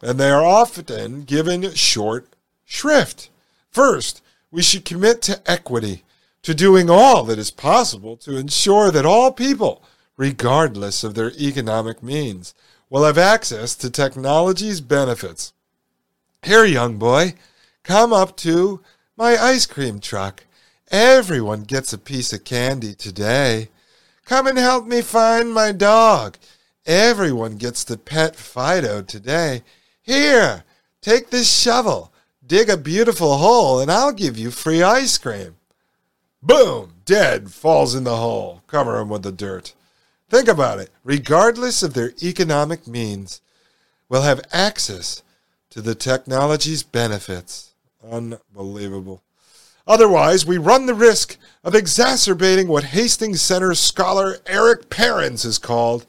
Speaker 2: and they are often given short shrift. First, we should commit to equity, to doing all that is possible to ensure that all people, regardless of their economic means, will have access to technology's benefits. Here, young boy, come up to my ice cream truck. Everyone gets a piece of candy today. Come and help me find my dog. Everyone gets to pet Fido today. Here, take this shovel, dig a beautiful hole, and I'll give you free ice cream. Boom! Dead falls in the hole. Cover him with the dirt. Think about it. Regardless of their economic means, will have access to the technology's benefits. Unbelievable. Otherwise, we run the risk of exacerbating what Hastings Center scholar Erik Parens has called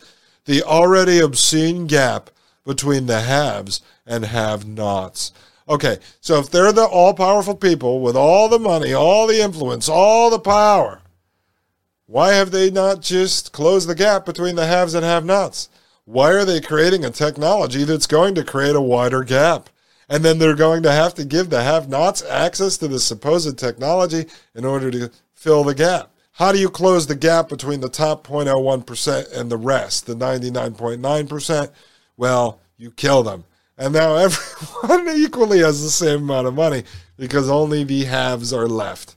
Speaker 2: the already obscene gap between the haves and have nots. Okay, so if they're the all powerful people with all the money, all the influence, all the power, why have they not just closed the gap between the haves and have nots? Why are they creating a technology that's going to create a wider gap? And then they're going to have to give the have nots access to the supposed technology in order to fill the gap. How do you close the gap between the top 0.01% and the rest, the 99.9%? Well, you kill them. And now everyone equally has the same amount of money because only the haves are left.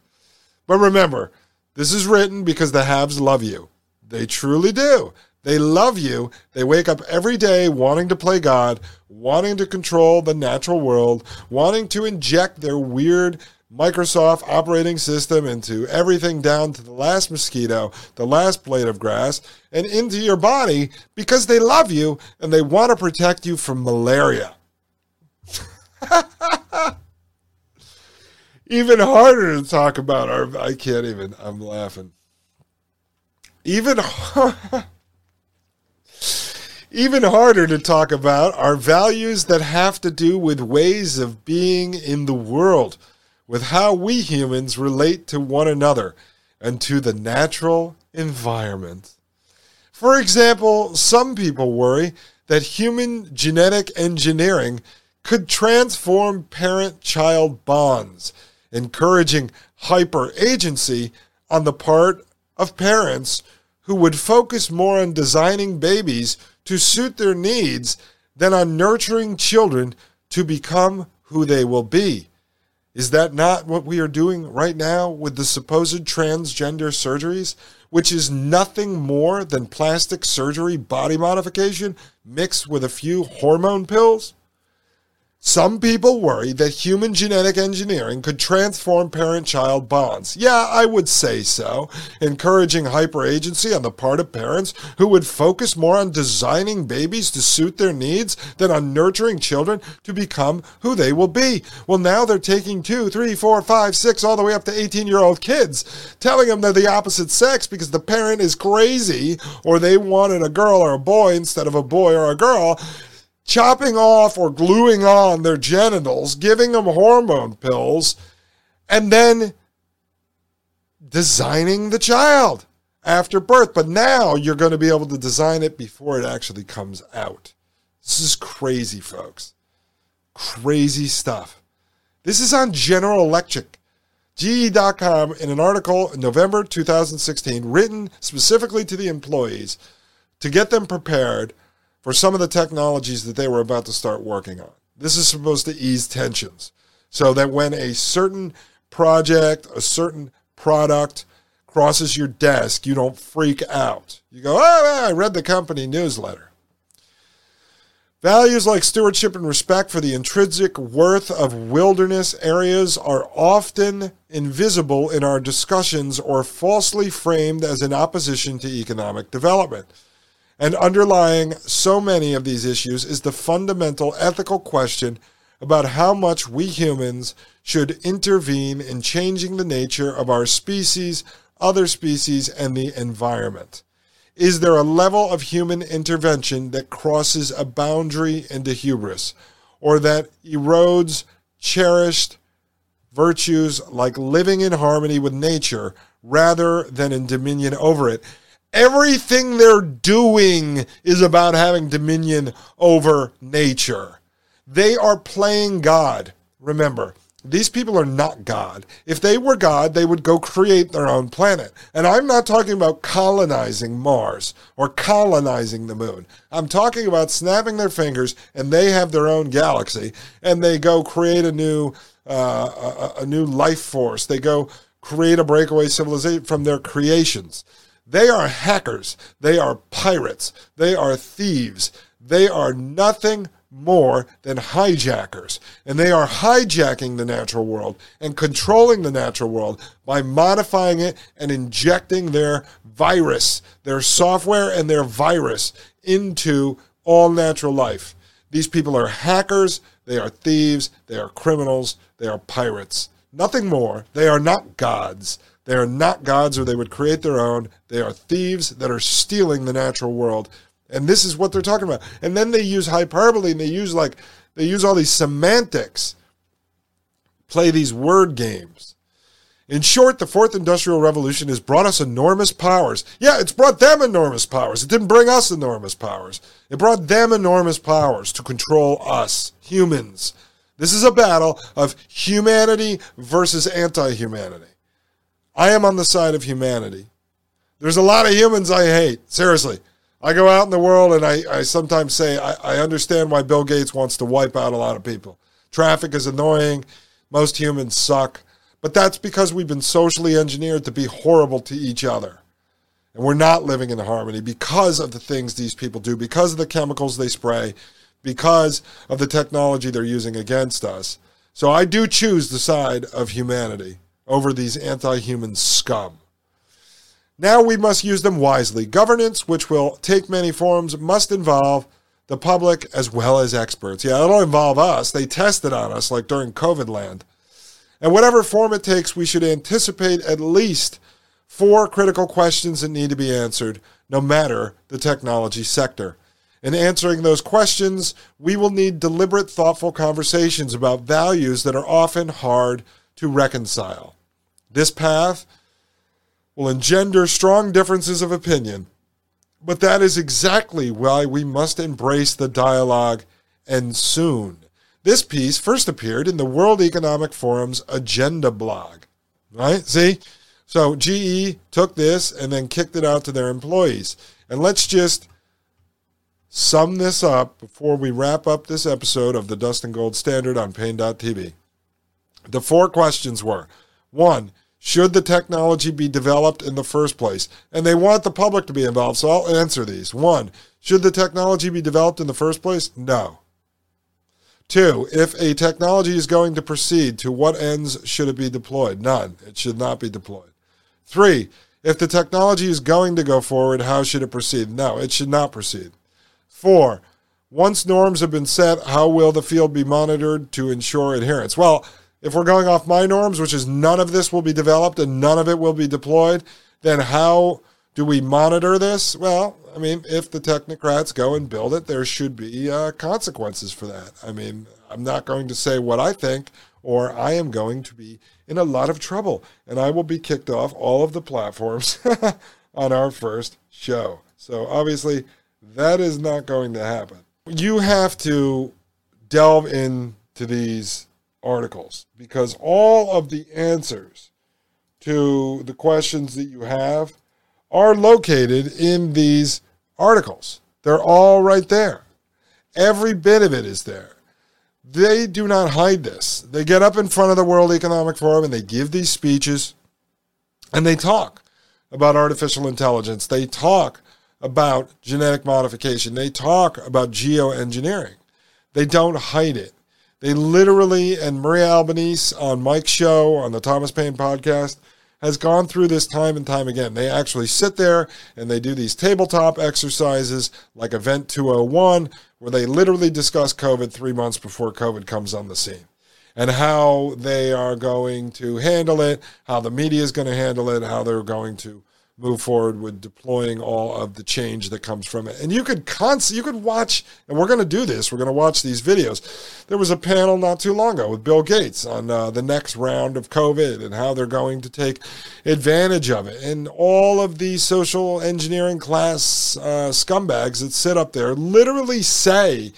Speaker 2: But remember, this is written because the haves love you. They truly do. They love you. They wake up every day wanting to play God, wanting to control the natural world, wanting to inject their weird Microsoft operating system into everything down to the last mosquito, the last blade of grass, and into your body because they love you and they want to protect you from malaria. even harder to talk about our I can't even I'm laughing. Even even harder to talk about are values that have to do with ways of being in the world, with how we humans relate to one another and to the natural environment. For example, some people worry that human genetic engineering could transform parent child bonds, encouraging hyper agency on the part of parents who would focus more on designing babies to suit their needs than on nurturing children to become who they will be. Is that not what we are doing right now with the supposed transgender surgeries, which is nothing more than plastic surgery body modification mixed with a few hormone pills? Some people worry that human genetic engineering could transform parent child bonds. Yeah, I would say so, encouraging hyperagency on the part of parents who would focus more on designing babies to suit their needs than on nurturing children to become who they will be. Well, now they're taking two, three, four, five, six, all the way up to 18 year old kids, telling them they're the opposite sex because the parent is crazy or they wanted a girl or a boy instead of a boy or a girl chopping off or gluing on their genitals, giving them hormone pills, and then designing the child after birth. But now you're going to be able to design it before it actually comes out. This is crazy, folks. Crazy stuff. This is on General Electric. GE.com in an article in November 2016 written specifically to the employees to get them prepared for some of the technologies that they were about to start working on. This is supposed to ease tensions so that when a certain project, a certain product crosses your desk, you don't freak out. You go, oh, I read the company newsletter. Values like stewardship and respect for the intrinsic worth of wilderness areas are often invisible in our discussions or falsely framed as in opposition to economic development. And underlying so many of these issues is the fundamental ethical question about how much we humans should intervene in changing the nature of our species, other species, and the environment. Is there a level of human intervention that crosses a boundary into hubris or that erodes cherished virtues like living in harmony with nature rather than in dominion over it? Everything they're doing is about having dominion over nature. They are playing God. Remember, these people are not God. If they were God, they would go create their own planet. And I'm not talking about colonizing Mars or colonizing the moon. I'm talking about snapping their fingers and they have their own galaxy and they go create a new uh, a, a new life force. They go create a breakaway civilization from their creations. They are hackers. They are pirates. They are thieves. They are nothing more than hijackers. And they are hijacking the natural world and controlling the natural world by modifying it and injecting their virus, their software and their virus into all natural life. These people are hackers, they are thieves, they are criminals, they are pirates. Nothing more. They are not gods. They are not gods or they would create their own. They are thieves that are stealing the natural world and this is what they're talking about. And then they use hyperbole and they use like they use all these semantics, play these word games. In short, the fourth industrial revolution has brought us enormous powers. Yeah, it's brought them enormous powers. It didn't bring us enormous powers. It brought them enormous powers to control us, humans. This is a battle of humanity versus anti humanity. I am on the side of humanity. There's a lot of humans I hate. Seriously. I go out in the world and I, I sometimes say, I, I understand why Bill Gates wants to wipe out a lot of people. Traffic is annoying. Most humans suck. But that's because we've been socially engineered to be horrible to each other. And we're not living in harmony because of the things these people do, because of the chemicals they spray, because of the technology they're using against us. So I do choose the side of humanity over these anti human scum. Now we must use them wisely. Governance, which will take many forms, must involve the public as well as experts. Yeah, it'll involve us. They tested on us like during COVID land. And whatever form it takes, we should anticipate at least four critical questions that need to be answered, no matter the technology sector. In answering those questions, we will need deliberate, thoughtful conversations about values that are often hard to reconcile. This path will engender strong differences of opinion. But that is exactly why we must embrace the dialogue and soon. This piece first appeared in the World Economic Forum's agenda blog. Right? See? So GE took this and then kicked it out to their employees. And let's just sum this up before we wrap up this episode of the Dustin Gold Standard on Paine.tv. The four questions were one, should the technology be developed in the first place? And they want the public to be involved, so I'll answer these. One, should the technology be developed in the first place? No. Two, if a technology is going to proceed, to what ends should it be deployed? None. It should not be deployed. Three, if the technology is going to go forward, how should it proceed? No, it should not proceed. Four, once norms have been set, how will the field be monitored to ensure adherence? Well, if we're going off my norms, which is none of this will be developed and none of it will be deployed, then how do we monitor this? Well, I mean, if the technocrats go and build it, there should be uh, consequences for that. I mean, I'm not going to say what I think, or I am going to be in a lot of trouble, and I will be kicked off all of the platforms on our first show. So obviously, that is not going to happen. You have to delve into these articles because all of the answers to the questions that you have are located in these articles. They're all right there. Every bit of it is there. They do not hide this. They get up in front of the World Economic Forum and they give these speeches and they talk about artificial intelligence. They talk about genetic modification. They talk about geoengineering. They don't hide it. They literally, and Maria Albanese on Mike's show, on the Thomas Paine podcast, has gone through this time and time again. They actually sit there and they do these tabletop exercises like Event 201, where they literally discuss COVID three months before COVID comes on the scene and how they are going to handle it, how the media is going to handle it, how they're going to move forward with deploying all of the change that comes from it. And you could const- you could watch, and we're going to do this. We're going to watch these videos. There was a panel not too long ago with Bill Gates on uh, the next round of COVID and how they're going to take advantage of it. And all of these social engineering class uh, scumbags that sit up there literally say.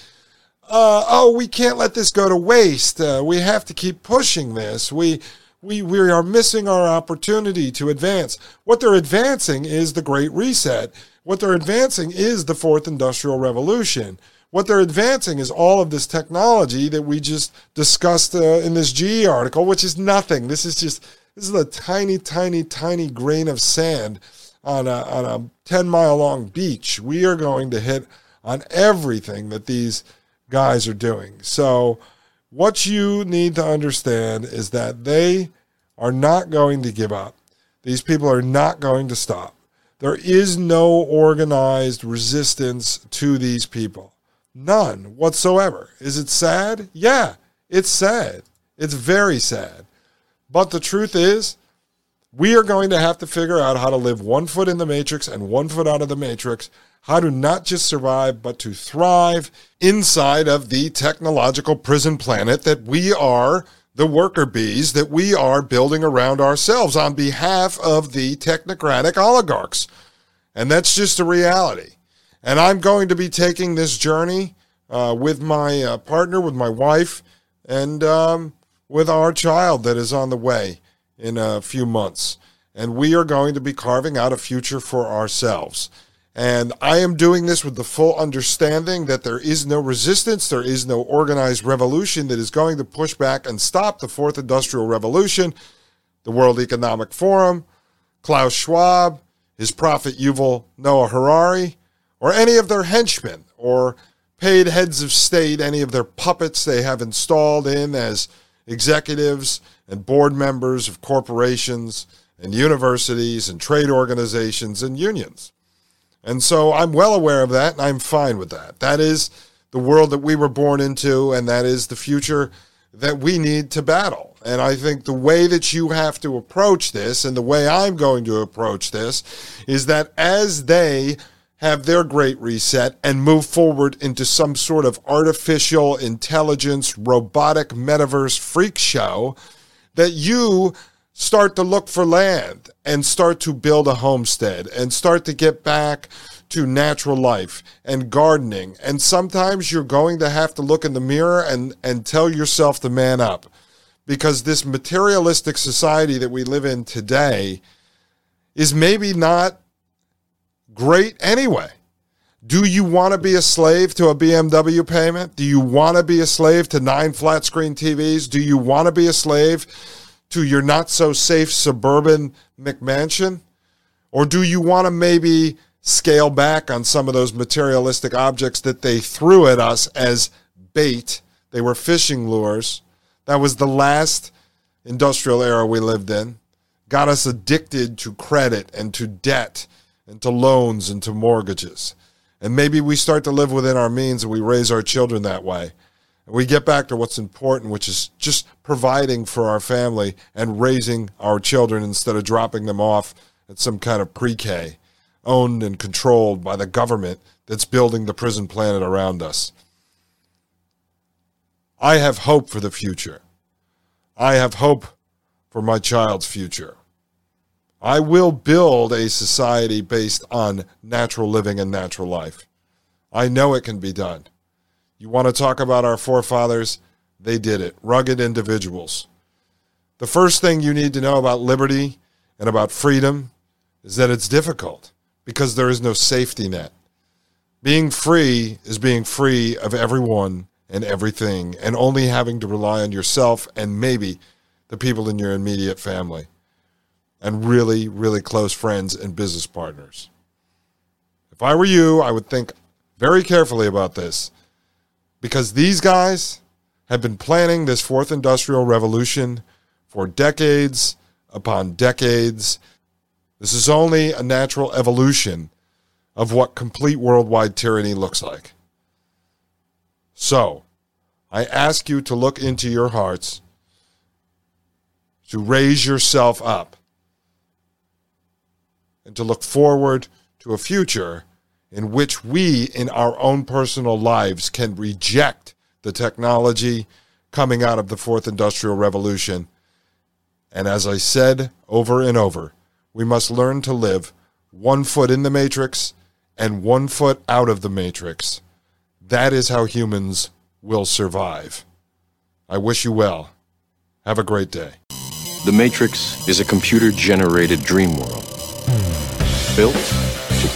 Speaker 2: Uh, oh, we can't let this go to waste. Uh, we have to keep pushing this. We we, we are missing our opportunity to advance. What they're advancing is the Great Reset. What they're advancing is the Fourth Industrial Revolution. What they're advancing is all of this technology that we just discussed uh, in this GE article, which is nothing. This is just this is a tiny, tiny, tiny grain of sand on a, on a 10 mile long beach. We are going to hit on everything that these guys are doing. So, what you need to understand is that they are not going to give up. These people are not going to stop. There is no organized resistance to these people. None whatsoever. Is it sad? Yeah, it's sad. It's very sad. But the truth is, we are going to have to figure out how to live one foot in the matrix and one foot out of the matrix how to not just survive, but to thrive inside of the technological prison planet that we are, the worker bees, that we are building around ourselves on behalf of the technocratic oligarchs. And that's just a reality. And I'm going to be taking this journey uh, with my uh, partner, with my wife, and um, with our child that is on the way in a few months. And we are going to be carving out a future for ourselves. And I am doing this with the full understanding that there is no resistance, there is no organized revolution that is going to push back and stop the fourth industrial revolution, the World Economic Forum, Klaus Schwab, his prophet Yuval Noah Harari, or any of their henchmen or paid heads of state, any of their puppets they have installed in as executives and board members of corporations and universities and trade organizations and unions. And so I'm well aware of that, and I'm fine with that. That is the world that we were born into, and that is the future that we need to battle. And I think the way that you have to approach this, and the way I'm going to approach this, is that as they have their great reset and move forward into some sort of artificial intelligence, robotic metaverse freak show, that you start to look for land and start to build a homestead and start to get back to natural life and gardening. And sometimes you're going to have to look in the mirror and, and tell yourself to man up because this materialistic society that we live in today is maybe not great anyway. Do you want to be a slave to a BMW payment? Do you want to be a slave to nine flat screen TVs? Do you want to be a slave to your not so safe suburban McMansion? Or do you want to maybe scale back on some of those materialistic objects that they threw at us as bait? They were fishing lures. That was the last industrial era we lived in. Got us addicted to credit and to debt and to loans and to mortgages. And maybe we start to live within our means and we raise our children that way we get back to what's important, which is just providing for our family and raising our children instead of dropping them off at some kind of pre K owned and controlled by the government that's building the prison planet around us. I have hope for the future. I have hope for my child's future. I will build a society based on natural living and natural life. I know it can be done. You want to talk about our forefathers? They did it. Rugged individuals. The first thing you need to know about liberty and about freedom is that it's difficult because there is no safety net. Being free is being free of everyone and everything and only having to rely on yourself and maybe the people in your immediate family and really, really close friends and business partners. If I were you, I would think very carefully about this because these guys have been planning this fourth industrial revolution for decades upon decades. This is only a natural evolution of what complete worldwide tyranny looks like. So, I ask you to look into your hearts, to raise yourself up, and to look forward to a future in which we, in our own personal lives, can reject the technology coming out of the fourth industrial revolution. And as I said over and over, we must learn to live one foot in the matrix and one foot out of the matrix. That is how humans will survive. I wish you well. Have a great day.
Speaker 4: The Matrix is a computer generated dream world built